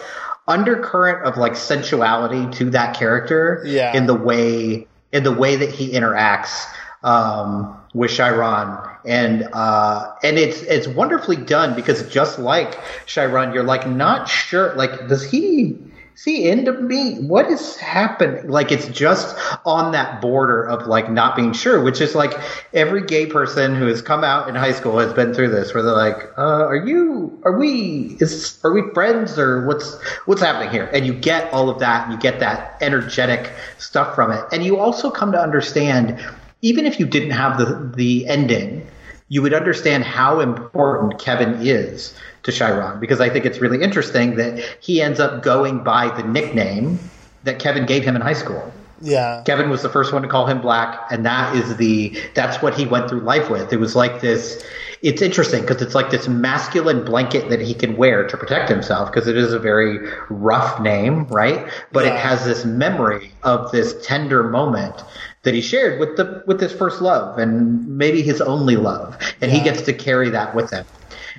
undercurrent of like sensuality to that character Yeah. in the way in the way that he interacts um, with Chiron, and uh, and it's it's wonderfully done because just like Chiron, you're like not sure like does he see into me? What is happening? Like it's just on that border of like not being sure, which is like every gay person who has come out in high school has been through this, where they're like, uh, "Are you? Are we? Is are we friends or what's what's happening here?" And you get all of that, and you get that energetic stuff from it, and you also come to understand, even if you didn't have the the ending, you would understand how important Kevin is to Chiron because I think it's really interesting that he ends up going by the nickname that Kevin gave him in high school. Yeah. Kevin was the first one to call him black, and that is the that's what he went through life with. It was like this. It's interesting because it's like this masculine blanket that he can wear to protect himself because it is a very rough name, right? But it has this memory of this tender moment that he shared with the with his first love and maybe his only love, and he gets to carry that with him.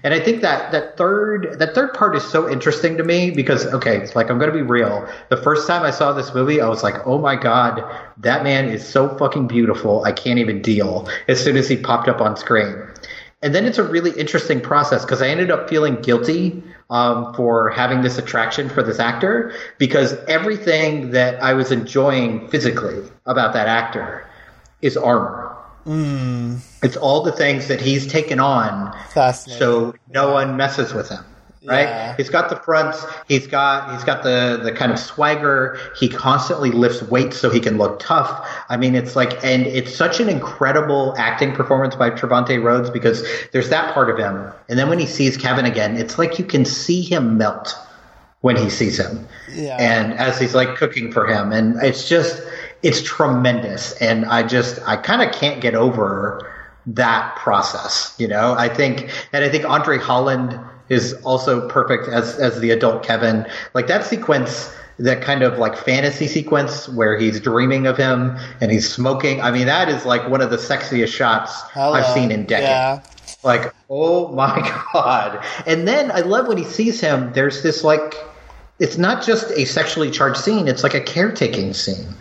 And I think that that third that third part is so interesting to me because okay, it's like I'm going to be real. The first time I saw this movie, I was like, "Oh my god, that man is so fucking beautiful. I can't even deal." As soon as he popped up on screen. And then it's a really interesting process because I ended up feeling guilty um, for having this attraction for this actor because everything that I was enjoying physically about that actor is armor. It's all the things that he's taken on so no one messes with him right? Yeah. he's got the fronts he's got he's got the the kind of swagger. He constantly lifts weights so he can look tough. I mean it's like and it's such an incredible acting performance by Trevante Rhodes because there's that part of him. And then when he sees Kevin again it's like you can see him melt when he sees him. Yeah. and as he's like cooking for him. And it's just it's tremendous. And i just i kind of can't get over that process you know? I think and i think andre holland is also perfect as as the adult kevin like that sequence that kind of like fantasy sequence where he's dreaming of him and he's smoking i mean that is like one of the sexiest shots Hello. i've seen in decades Yeah. like, oh my <laughs> god. And then I love when he sees him, there's this like it's not just a sexually charged scene, it's like a caretaking scene.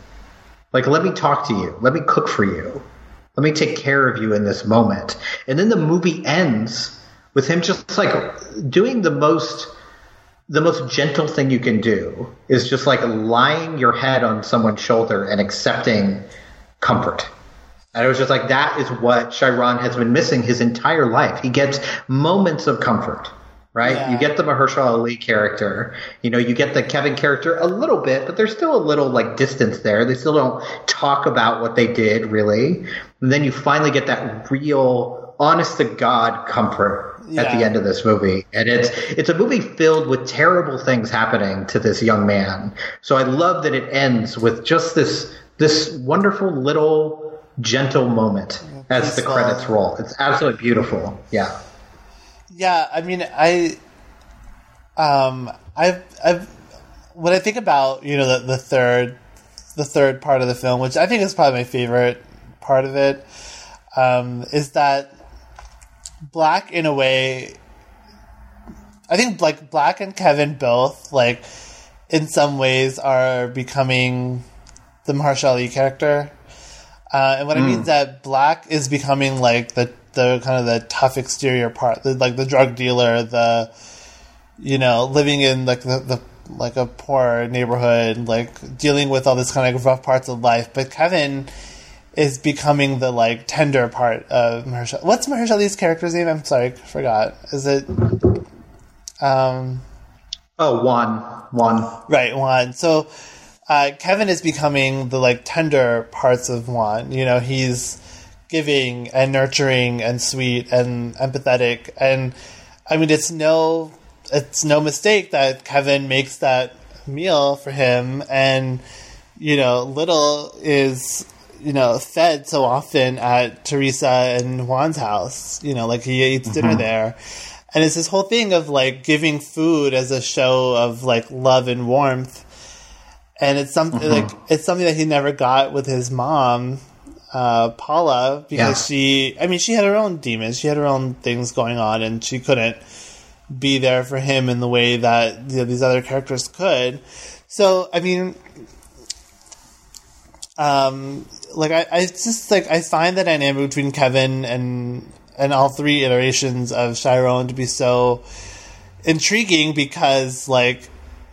Like, let me talk to you. Let me cook for you. Let me take care of you in this moment. And then the movie ends with him just like doing the most the most gentle thing you can do is just like lying your head on someone's shoulder and accepting comfort. And it was just like that is what Chiron has been missing his entire life. He gets moments of comfort right? Yeah. You get the Mahershala Ali character. You know, you get the Kevin character a little bit, but there's still a little like distance there. They still don't talk about what they did really. And then you finally get that real, honest to God comfort at the end of this movie. And it's it's a movie filled with terrible things happening to this young man. So I love that it ends with just this this wonderful little gentle moment as the credits roll. It's absolutely beautiful. Yeah. Yeah, I mean, I, um, I've, I've, when I think about you know the the third, the third part of the film, which I think is probably my favorite part of it, um, is that Black in a way. I think like Black and Kevin both like, in some ways, are becoming the Mahershala Ali character. Uh, and what I mean is that Black is becoming like the the kind of the tough exterior part, the, like the drug dealer, the you know living in like the, the like a poor neighborhood, like dealing with all this kind of rough parts of life. But Kevin is becoming the like tender part of Mahershala. What's Mahershala Ali's character's name? I'm sorry, I forgot. Is it? Um, Oh, one, one. Right, Juan. So uh, Kevin is becoming the like tender parts of Juan. You know, he's giving and nurturing and sweet and empathetic. And I mean, it's no, it's no mistake that Kevin makes that meal for him, and you know, little is you know fed so often at Teresa and Juan's house. You know, like he eats dinner there. And it's this whole thing of like giving food as a show of like love and warmth. And it's something like it's something that he never got with his mom, uh, Paula, because Yeah. she I mean, she had her own demons, she had her own things going on and she couldn't be there for him in the way that you know, these other characters could. So I mean um like I, I just like I find the dynamic between Kevin and and all three iterations of Chiron to be so intriguing because like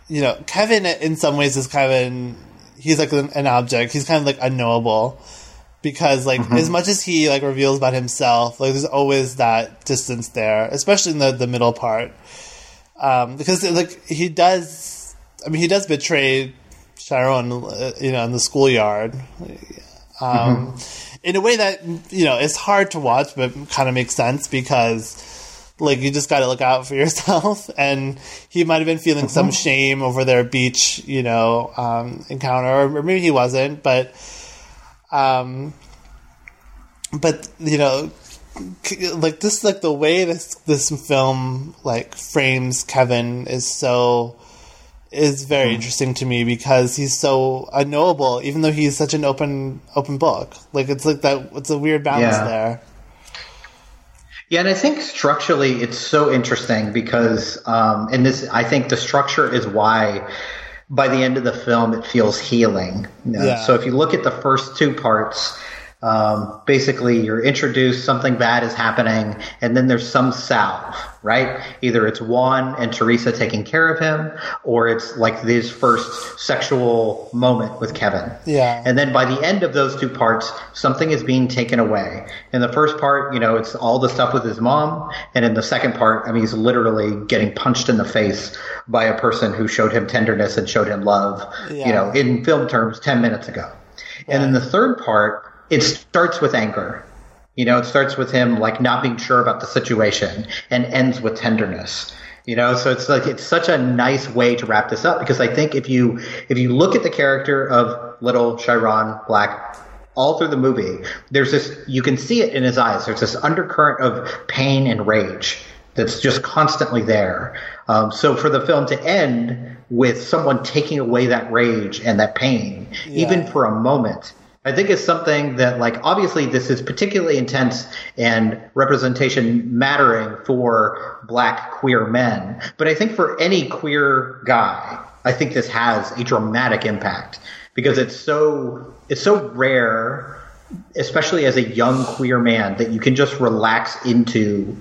you know Kevin in some ways is kind of he's like an, an object. He's kind of like unknowable because like as much as he like reveals about himself like there's always that distance there especially in the the middle part. Um because like he does I mean he does betray Chiron uh, you know in the schoolyard um, in a way that you know is hard to watch, but kind of makes sense because like you just got to look out for <laughs> yourself. And he might have been feeling some shame over their beach, you know, um, encounter, or maybe he wasn't, but um, but you know. Like this, like the way this this film like frames Kevin is so is very interesting to me because he's so unknowable, even though he's such an open open book. Like it's like that. It's a weird balance Yeah. there. Yeah, and I think structurally it's so interesting because, um, and this, I think the structure is why by the end of the film it feels healing. You know? Yeah. So if you look at the first two parts, um, basically you're introduced, something bad is happening, and then there's some salve, right? Either it's Juan and Teresa taking care of him, or it's like this first sexual moment with Kevin. Yeah. And then by the end of those two parts, something is being taken away. In the first part, you know, it's all the stuff with his mom. And in the second part, I mean, he's literally getting punched in the face by a person who showed him tenderness and showed him love, Yeah. you know, in film terms 10 minutes ago. And in the third part, it starts with anger. You know, it starts with him like not being sure about the situation and ends with tenderness. You know, so it's like it's such a nice way to wrap this up because I think if you if you look at the character of little Chiron Black all through the movie, there's this you can see it in his eyes. There's this undercurrent of pain and rage that's just constantly there. Um, so for the film to end with someone taking away that rage and that pain, even for a moment, I think it's something that, like, obviously this is particularly intense and representation mattering for black queer men. But I think for any queer guy, I think this has a dramatic impact because it's so, it's so rare, especially as a young queer man, that you can just relax into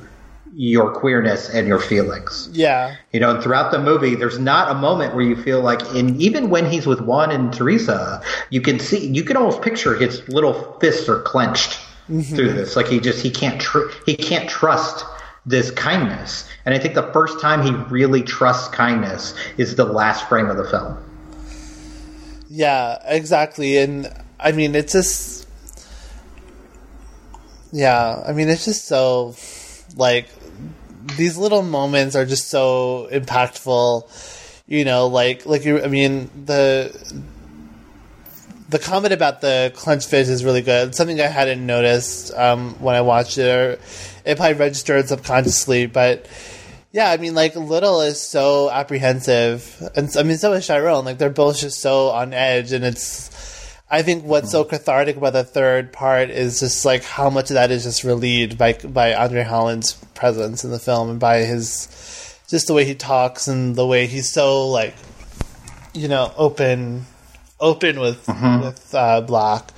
your queerness and your feelings. Yeah, You know, and throughout the movie, there's not a moment where you feel like, in even when he's with Juan and Teresa, you can see, you can almost picture his little fists are clenched mm-hmm. through this. Like he just he can't tr- he can't trust this kindness, And I think the first time he really trusts kindness is the last frame of the film. Yeah, exactly. And I mean, it's just. Yeah, I mean, it's just so. Like, these little moments are just so impactful. You know, like, like you, I mean, the. The comment about the clenched fist is really good. Something I hadn't noticed um, when I watched it, or it probably registered subconsciously. But yeah, I mean, like Little is so apprehensive, and I mean, so is Chiron. Like they're both just so on edge, and it's. I think what's so cathartic about the third part is just like how much of that is just relieved by by André Holland's presence in the film and by his just the way he talks and the way he's so like you know open open with with uh, Black.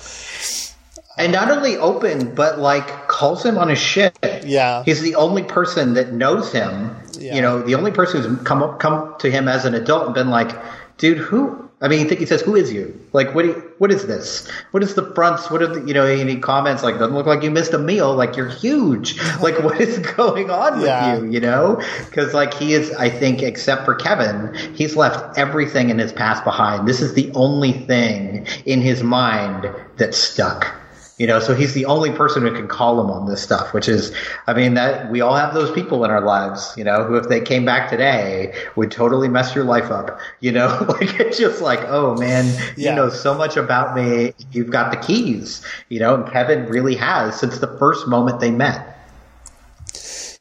And not only open, but like calls him on his shit. Yeah. He's the only person that knows him. Yeah. You know, the only person who's come up, come to him as an adult and been like, dude, who? I mean, I think he says, "Who is you? Like, what? You, what is this? What is the fronts? What are the? You know?" And he comments like, "Doesn't look like you missed a meal. Like, you're huge. <laughs> Like, what is going on Yeah. with you? You know? Because like he is, I think, except for Kevin, he's left everything in his past behind. This is the only thing in his mind that's stuck." You know, so he's the only person who can call him on this stuff, which is, I mean, that we all have those people in our lives, you know, who if they came back today would totally mess your life up. You know, <laughs> like it's just like, oh man, Yeah. you know so much about me. You've got the keys, you know, and Kevin really has since the first moment they met.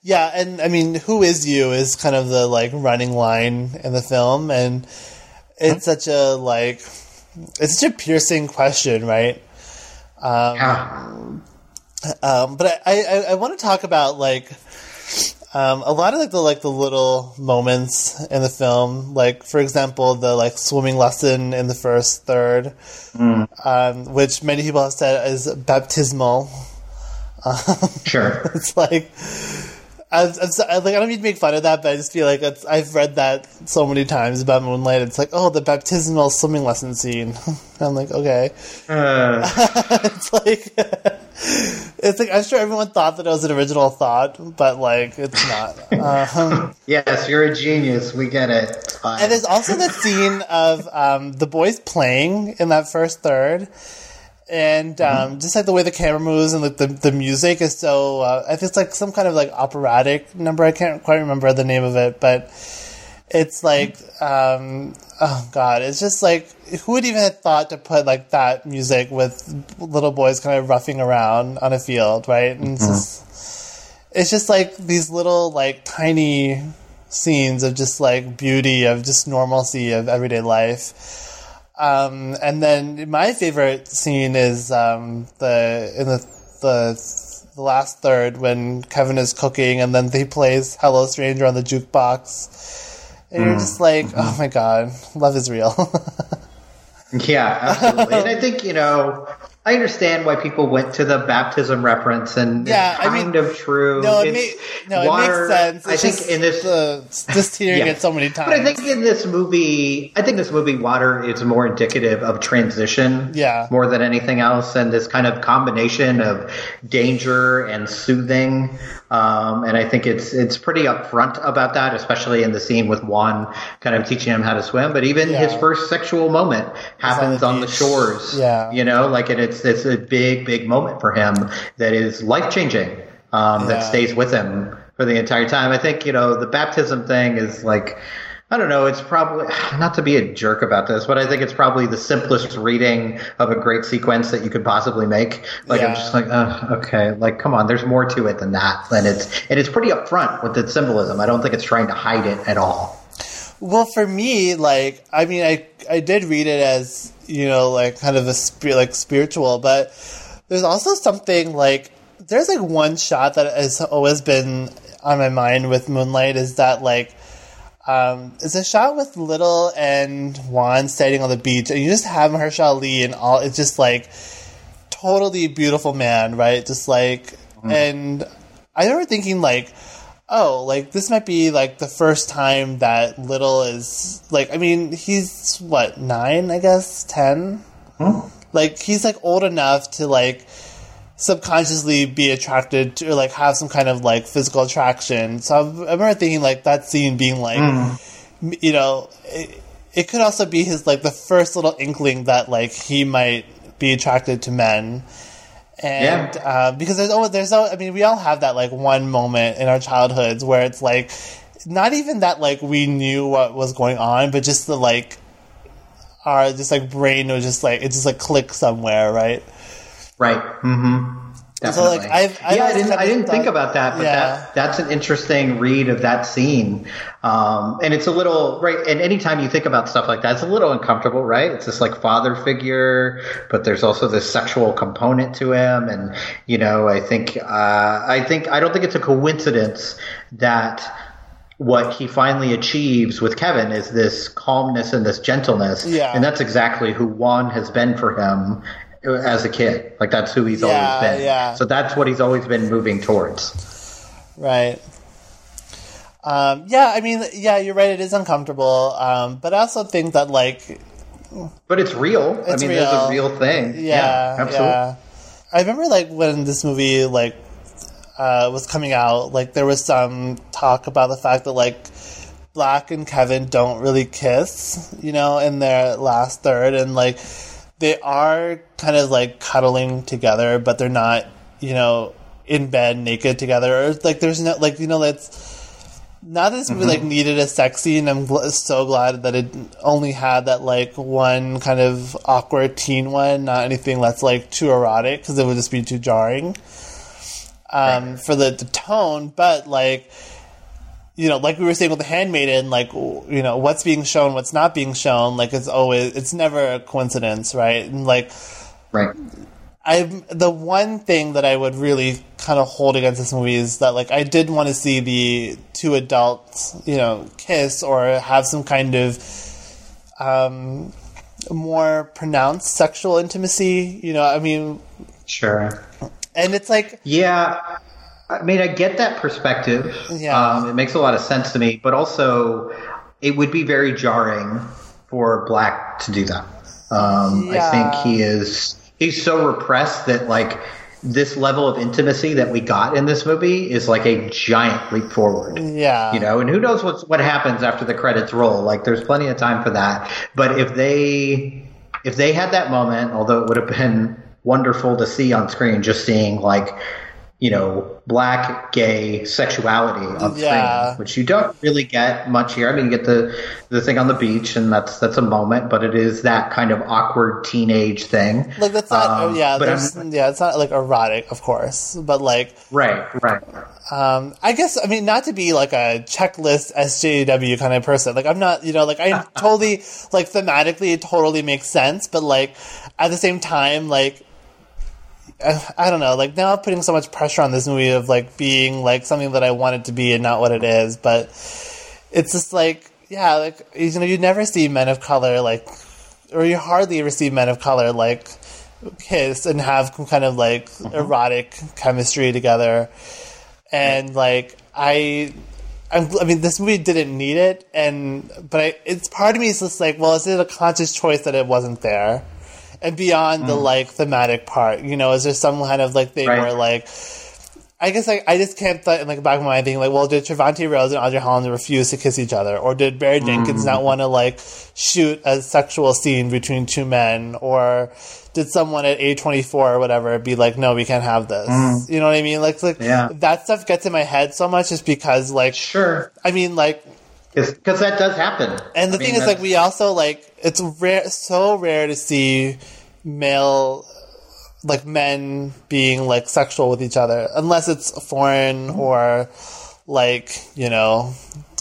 Yeah, and I mean, who is you is kind of the like running line in the film, and it's such a like it's such a piercing question, right? Yeah. Um, but I, I, I want to talk about like um, a lot of like the like the little moments in the film, like for example the like swimming lesson in the first third, um, which many people have said is baptismal. <laughs> Sure. It's like I, I'm so, I, like I don't mean to make fun of that, but I just feel like it's, I've read that so many times about Moonlight. It's like, oh, the baptismal swimming lesson scene. <laughs> I'm like, okay. Uh, <laughs> it's like <laughs> it's like I'm sure everyone thought that it was an original thought, but like it's not. Um, yes, you're a genius. We get it. Fine. and there's also the scene of um, the boys playing in that first third. And um, just like the way the camera moves and like the, the music is so, uh, I think it's like some kind of like operatic number. I can't quite remember the name of it, but it's like, um, oh god, it's just like who would even have thought to put like that music with little boys kind of roughing around on a field, right? And it's just, it's just like these little like tiny scenes of just like beauty of just normalcy of everyday life. Um, and then my favorite scene is um, the in the the the last third when Kevin is cooking and then he plays Hello Stranger on the jukebox. And you're just like, oh my god, love is real. <laughs> Yeah, absolutely. and I think, you know, I understand why people went to the baptism reference and Yeah, it's I mean- kind of true. no, it, It's ma- no, water- it makes sense. I think just in this the, just hearing Yeah. it so many <laughs> times. But I think in this movie, I think this movie, Water, is more indicative of transition, Yeah. more than anything else, and this kind of combination of danger and soothing. Um, and I think it's it's pretty upfront about that, especially in the scene with Juan kind of teaching him how to swim. But even Yeah. his first sexual moment happens the on the, shores. Yeah. you know, like and it's it's a big big moment for him that is life changing. Um, that stays with him for the entire time. I think you know the baptism thing is like I don't know. It's probably <sighs> not to be a jerk about this, but I think it's probably the simplest reading of a great sequence that you could possibly make. Like I'm just like, uh, okay, like come on, there's more to it than that, and it's and it's pretty upfront with its symbolism. I don't think it's trying to hide it at all. Well, for me, like, I mean, I I did read it as you know, like kind of a spirit, like spiritual, but there's also something like there's like one shot that has always been on my mind with Moonlight is that like um, it's a shot with Little and Juan standing on the beach, and you just have Mahershala Ali and all. It's just like totally beautiful man, right? Just like, and I remember thinking like, oh, like this might be like the first time that Little is like. I mean, he's what nine, I guess, ten. Hmm. Like he's like old enough to like subconsciously be attracted to or like have some kind of like physical attraction. So I, I remember thinking like that scene being like, hmm. m- you know, it, it could also be his like the first little inkling that like he might be attracted to men. And Yeah. uh, because there's always there's al- I mean we all have that like one moment in our childhoods where it's like not even that like we knew what was going on, but just the like our just like brain was just like it just like clicked somewhere, right? Right. Mm-hmm. So, like, I've- I've yeah, I didn't, I didn't think about that, but Yeah. that that's an interesting read of that scene. Um, and it's a little right. And anytime you think about stuff like that, it's a little uncomfortable, right? It's this like father figure, but there's also this sexual component to him. And you know, I think uh, I think I don't think it's a coincidence that what he finally achieves with Kevin is this calmness and this gentleness. Yeah. And that's exactly who Juan has been for him as a kid. Like that's who he's Yeah, always been. yeah. So that's what he's always been moving towards. Right. Um, yeah, I mean, yeah, you're right. It is uncomfortable, um, but I also think that like But it's real. I It's mean, there's a real. real thing. yeah, absolutely. yeah. I remember like when this movie like uh, was coming out, like there was some talk about the fact that like Black and Kevin don't really kiss, you know, in their last third, and like they are kind of like cuddling together, but they're not, you know, in bed naked together. Or like there's no like you know that's not that this movie like needed a sex scene. I'm gl- so glad that it only had that like one kind of awkward teen one, not anything that's like too erotic because it would just be too jarring um, for the, the tone. But like, you know, like we were saying with the Handmaiden, like you know, what's being shown, what's not being shown, like it's always it's never a coincidence, right? And like. Right. I the one thing that I would really kind of hold against this movie is that like I did want to see the two adults, you know, kiss or have some kind of um, more pronounced sexual intimacy. You know, I mean, Sure. and it's like Yeah. I mean, I get that perspective. Yeah. Um, it makes a lot of sense to me, but also it would be very jarring for Black to do that. Um, I think he is, he's so repressed that like this level of intimacy that we got in this movie is like a giant leap forward. yeah, you know and who knows what's what happens after the credits roll like there's plenty of time for that but if they if they had that moment although it would have been wonderful to see on screen just seeing like you know black gay sexuality on Yeah. screen which you don't really get much here i mean you get the the thing on the beach and that's that's a moment but it is that kind of awkward teenage thing like that's not. Um, yeah, yeah, it's not like erotic, of course, but like right right Um, I guess I mean not to be like a checklist SJW kind of person. Like I'm not, you know, like I <laughs> totally like thematically it totally makes sense, but like at the same time, like uh, I don't know, like now I'm putting so much pressure on this movie of like being like something that I want it to be and not what it is. But it's just like yeah, like you know, you never see men of color like, or you hardly ever see men of color like kiss and have some kind of like erotic chemistry together and like I, I'm, I mean, this movie didn't need it, and but I, it's part of me is just like, well, is it a conscious choice that it wasn't there? And beyond the mm. like thematic part, you know, is there some kind of like thing Right. where like, I guess like I just can't th- in like the back of my mind thinking like, well, did Trevante Rhodes and André Holland refuse to kiss each other, or did Barry Jenkins mm. not want to like shoot a sexual scene between two men, or did someone at A twenty four or whatever be like, no, we can't have this? Mm. You know what I mean? Like, like Yeah. that stuff gets in my head so much just because like, sure I mean, like, because that does happen and the I mean, thing is like we also like it's rare, so rare to see male like men being like sexual with each other unless it's foreign or like you know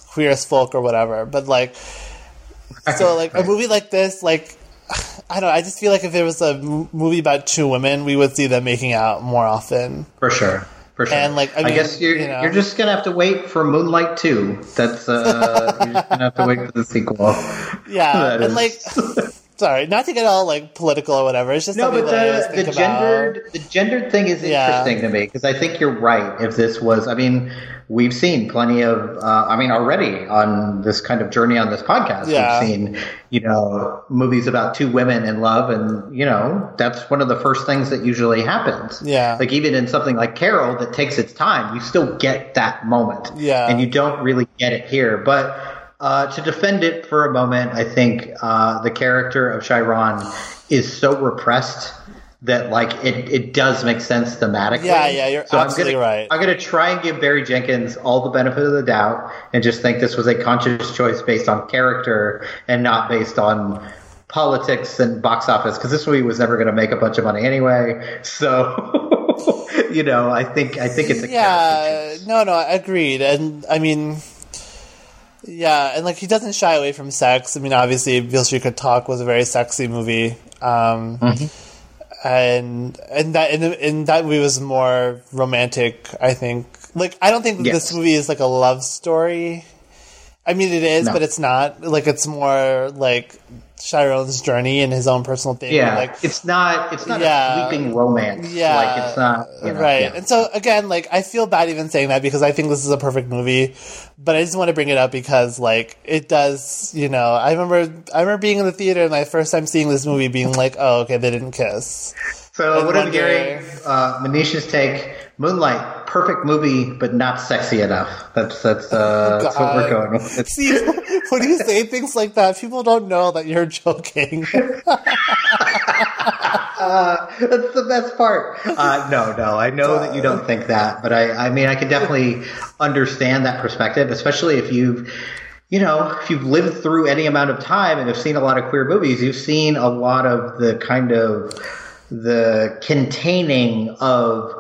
queer as folk or whatever but like so like a movie like this like <sighs> i don't know i just feel like if there was a m- movie about two women we would see them making out more often For sure. For sure. And, like, I mean, guess you're you know. you're just gonna have to wait for Moonlight Two. That's uh, <laughs> you're just gonna have to wait for the sequel. yeah <laughs> and like <laughs> sorry, not to get all like political or whatever. It's just No, but that I always the, the about. gendered the gendered thing is Yeah. interesting to me because I think you're right. If this was, I mean, we've seen plenty of, uh, I mean, already on this kind of journey on this podcast, Yeah. we've seen, you know, movies about two women in love, and you know, that's one of the first things that usually happens. Yeah. like even in something like Carol that takes its time, you still get that moment. Yeah. and you don't really get it here, but. Uh, to defend it for a moment, I think uh, the character of Chiron is so repressed that like it, it does make sense thematically. Yeah, yeah, you're absolutely I'm gonna, right. I'm gonna try and give Barry Jenkins all the benefit of the doubt and just think this was a conscious choice based on character and not based on politics and box office because this movie was never going to make a bunch of money anyway. So, <laughs> you know, I think I think it's a yeah, no, no, agreed. And I mean, yeah, and like he doesn't shy away from sex. I mean, obviously, Beale Street Could Talk was a very sexy movie. Um, And and that and, and that movie was more romantic, I think. Like I don't think that this movie is like a love story. I mean, it is, No. but it's not. Like it's more like Chiron's journey and his own personal thing. Yeah, like it's not it's not Yeah. a sweeping romance. Yeah, like it's not you know, right. yeah. And so again, like I feel bad even saying that because I think this is a perfect movie, but I just want to bring it up because like it does. You know, I remember I remember being in the theater and my first time seeing this movie, being like, oh, okay, they didn't kiss. So And what I'm wonder- uh, Manish's take: Moonlight, perfect movie, but not sexy enough. That's that's, uh, that's what we're going with. See, when you say things like that, people don't know that you're joking. <laughs> That's the best part. Uh, no, no, I know that you don't think that, but I, I mean, I can definitely understand that perspective, especially if you've, you know, if you've lived through any amount of time and have seen a lot of queer movies, you've seen a lot of the kind of the containing of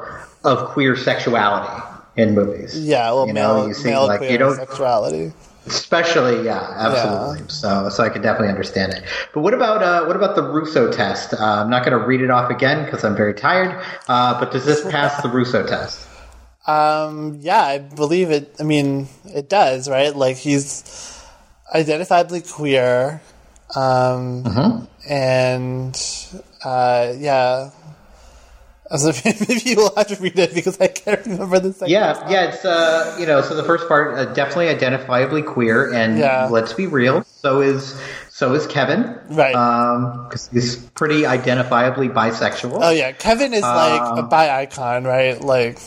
of queer sexuality in movies. yeah, well, you know, male, you see, male like queer you don't sexuality. Especially, yeah, absolutely. So, so I can definitely understand it. But what about uh, what about the Russo test? Uh, I'm not going to read it off again because I'm very tired. Uh, but does this pass the Russo test? <laughs> Um, yeah, I believe it. I mean, it does, right? Like he's identifiably queer, um, Mm-hmm. and uh, yeah. So <laughs> maybe you'll have to read it because I can't remember the second. Yeah, yeah. It's uh, you know, so the first part uh, definitely identifiably queer, and Yeah. let's be real, so is so is Kevin, Right. Because he's pretty identifiably bisexual. Oh yeah, Kevin is like Um, a bi icon, right? Like,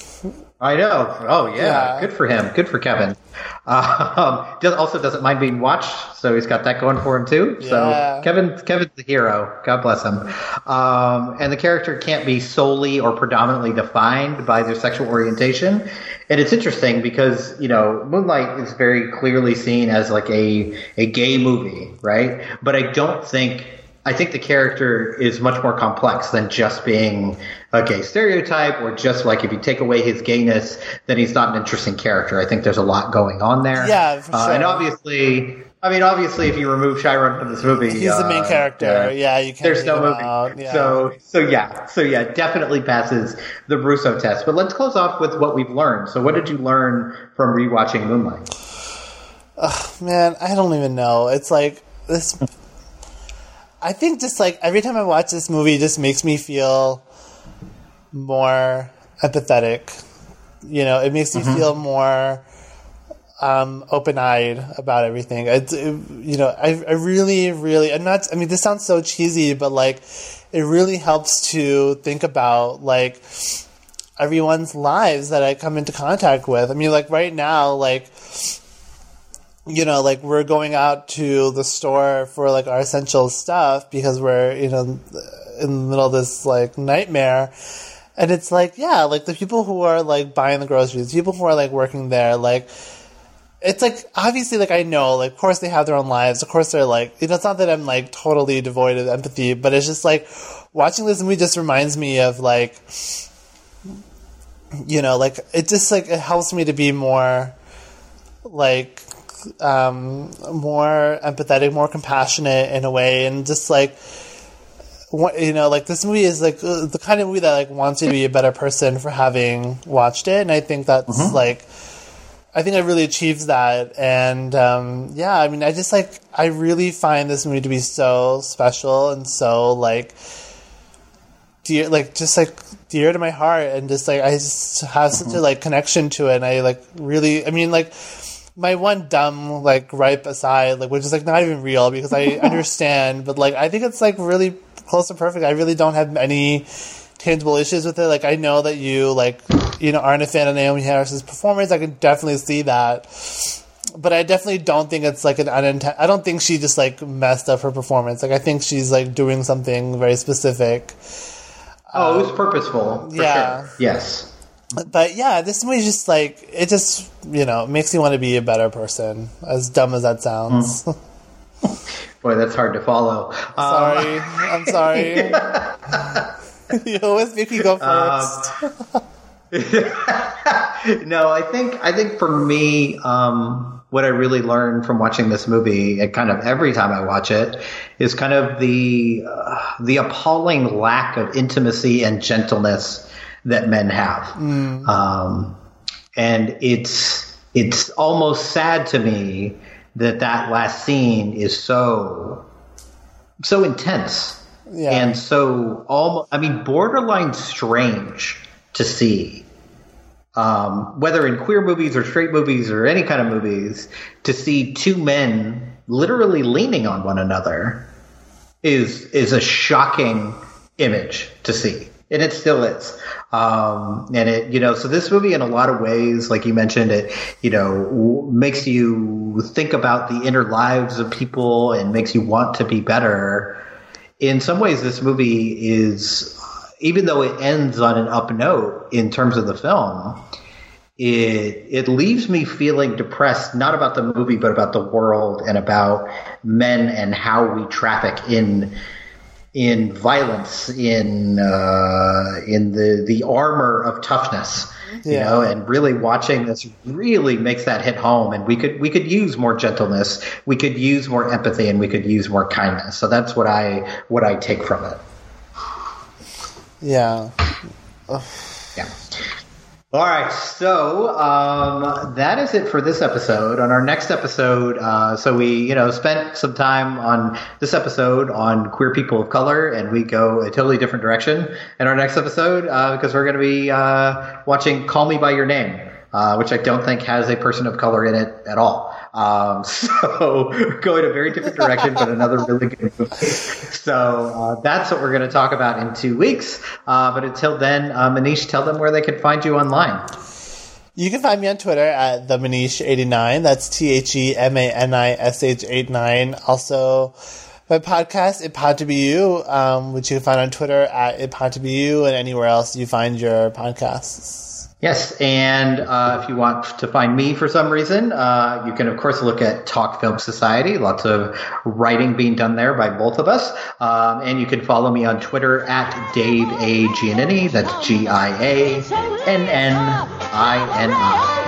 I know. Oh yeah, Yeah. good for him. Good for Kevin. <laughs> Um, also doesn't mind being watched, so he's got that going for him too. Yeah. So Kevin, Kevin's the hero. God bless him. Um, and the character can't be solely or predominantly defined by their sexual orientation. And it's interesting because you know Moonlight is very clearly seen as like a a gay movie, right? But I don't think I think the character is much more complex than just being a gay stereotype or just like if you take away his gayness, then he's not an interesting character. I think there's a lot going on there. Yeah, for Uh, and obviously, I mean, obviously, if you remove Chiron from this movie, he's the main uh, character. Yeah, you can't there's no movie. Yeah. So, so yeah, so yeah, definitely passes the Russo test. But let's close off with what we've learned. So, what did you learn from rewatching Moonlight? man, I don't even know. It's like this. I think just like every time I watch this movie, it just makes me feel more empathetic. You know, it makes me feel more um, open-eyed about everything. It's, it, you know, I, I really, really, I'm not. I mean, this sounds so cheesy, but like, it really helps to think about like everyone's lives that I come into contact with. I mean, like right now, like you know, like we're going out to the store for like our essential stuff because we're, you know, in the middle of this like nightmare. And it's like, yeah, like the people who are like buying the groceries, people who are like working there, like, it's like obviously like I know, like of course they have their own lives. Of course they're like you know, it's not that I'm like totally devoid of empathy, but it's just like watching this movie just reminds me of like you know, like it just like it helps me to be more like um more empathetic, more compassionate in a way and just like you know, like this movie is like uh, the kind of movie that like wants you to be a better person for having watched it, and I think that's like I think it really achieves that, and um, yeah, I mean, I just like I really find this movie to be so special and so like dear, like just like dear to my heart, and just like I just have such a like connection to it, and I like really, I mean, like my one dumb like gripe aside, like which is like not even real because I <laughs> understand, but like I think it's like really close to perfect. I really don't have any tangible issues with it. Like I know that you like you know aren't a fan of Naomie Harris's performance. I can definitely see that. But I definitely don't think it's like an unintent. I don't think she just like messed up her performance. Like I think she's like doing something very specific. Oh, it was um, purposeful. For yeah. Sure. Yes. But yeah, this movie just like it just you know makes you want to be a better person. As dumb as that sounds. <laughs> Boy, that's hard to follow. Um, sorry, I'm sorry. <laughs> <laughs> you always make me go first. no, I think I think for me, um, what I really learned from watching this movie, and kind of every time I watch it, is kind of the uh, the appalling lack of intimacy and gentleness that men have, um, and it's it's almost sad to me that that last scene is so so intense. Yeah. and so almost i mean borderline strange to see. Um, whether in queer movies or straight movies or any kind of movies to see two men literally leaning on one another is is a shocking image to see and it still is. Um, and it you know so this movie in a lot of ways like you mentioned it you know makes you think about the inner lives of people and makes you want to be better. In some ways this movie is even though it ends on an up note in terms of the film it it leaves me feeling depressed not about the movie but about the world and about men and how we traffic in in violence in uh, in the the armor of toughness you Yeah. know and really watching this really makes that hit home and we could we could use more gentleness we could use more empathy and we could use more kindness so that's what i what i take from it yeah. yeah. All right, so um, that is it for this episode. On our next episode, uh, so we, you know, spent some time on this episode on queer people of color, and we go a totally different direction in our next episode uh, because we're going to be uh, watching "Call Me by Your Name," uh, which I don't think has a person of color in it at all. Um, <laughs> so going a very different direction, but another really good movie. So uh, that's what we're going to talk about in two weeks. Uh, but until then, uh, Manish, tell them where they can find you online. You can find me on Twitter at the Manish89. That's T H E M A N I S H 89. Also, my podcast, It Pod to Be You, um, which you can find on Twitter at It Pod to Be You and anywhere else you find your podcasts. Yes, and uh, if you want to find me for some reason, uh, you can of course look at Talk Film Society. Lots of writing being done there by both of us, um, and you can follow me on Twitter at Dave A Giannini. That's G I A N N I N I.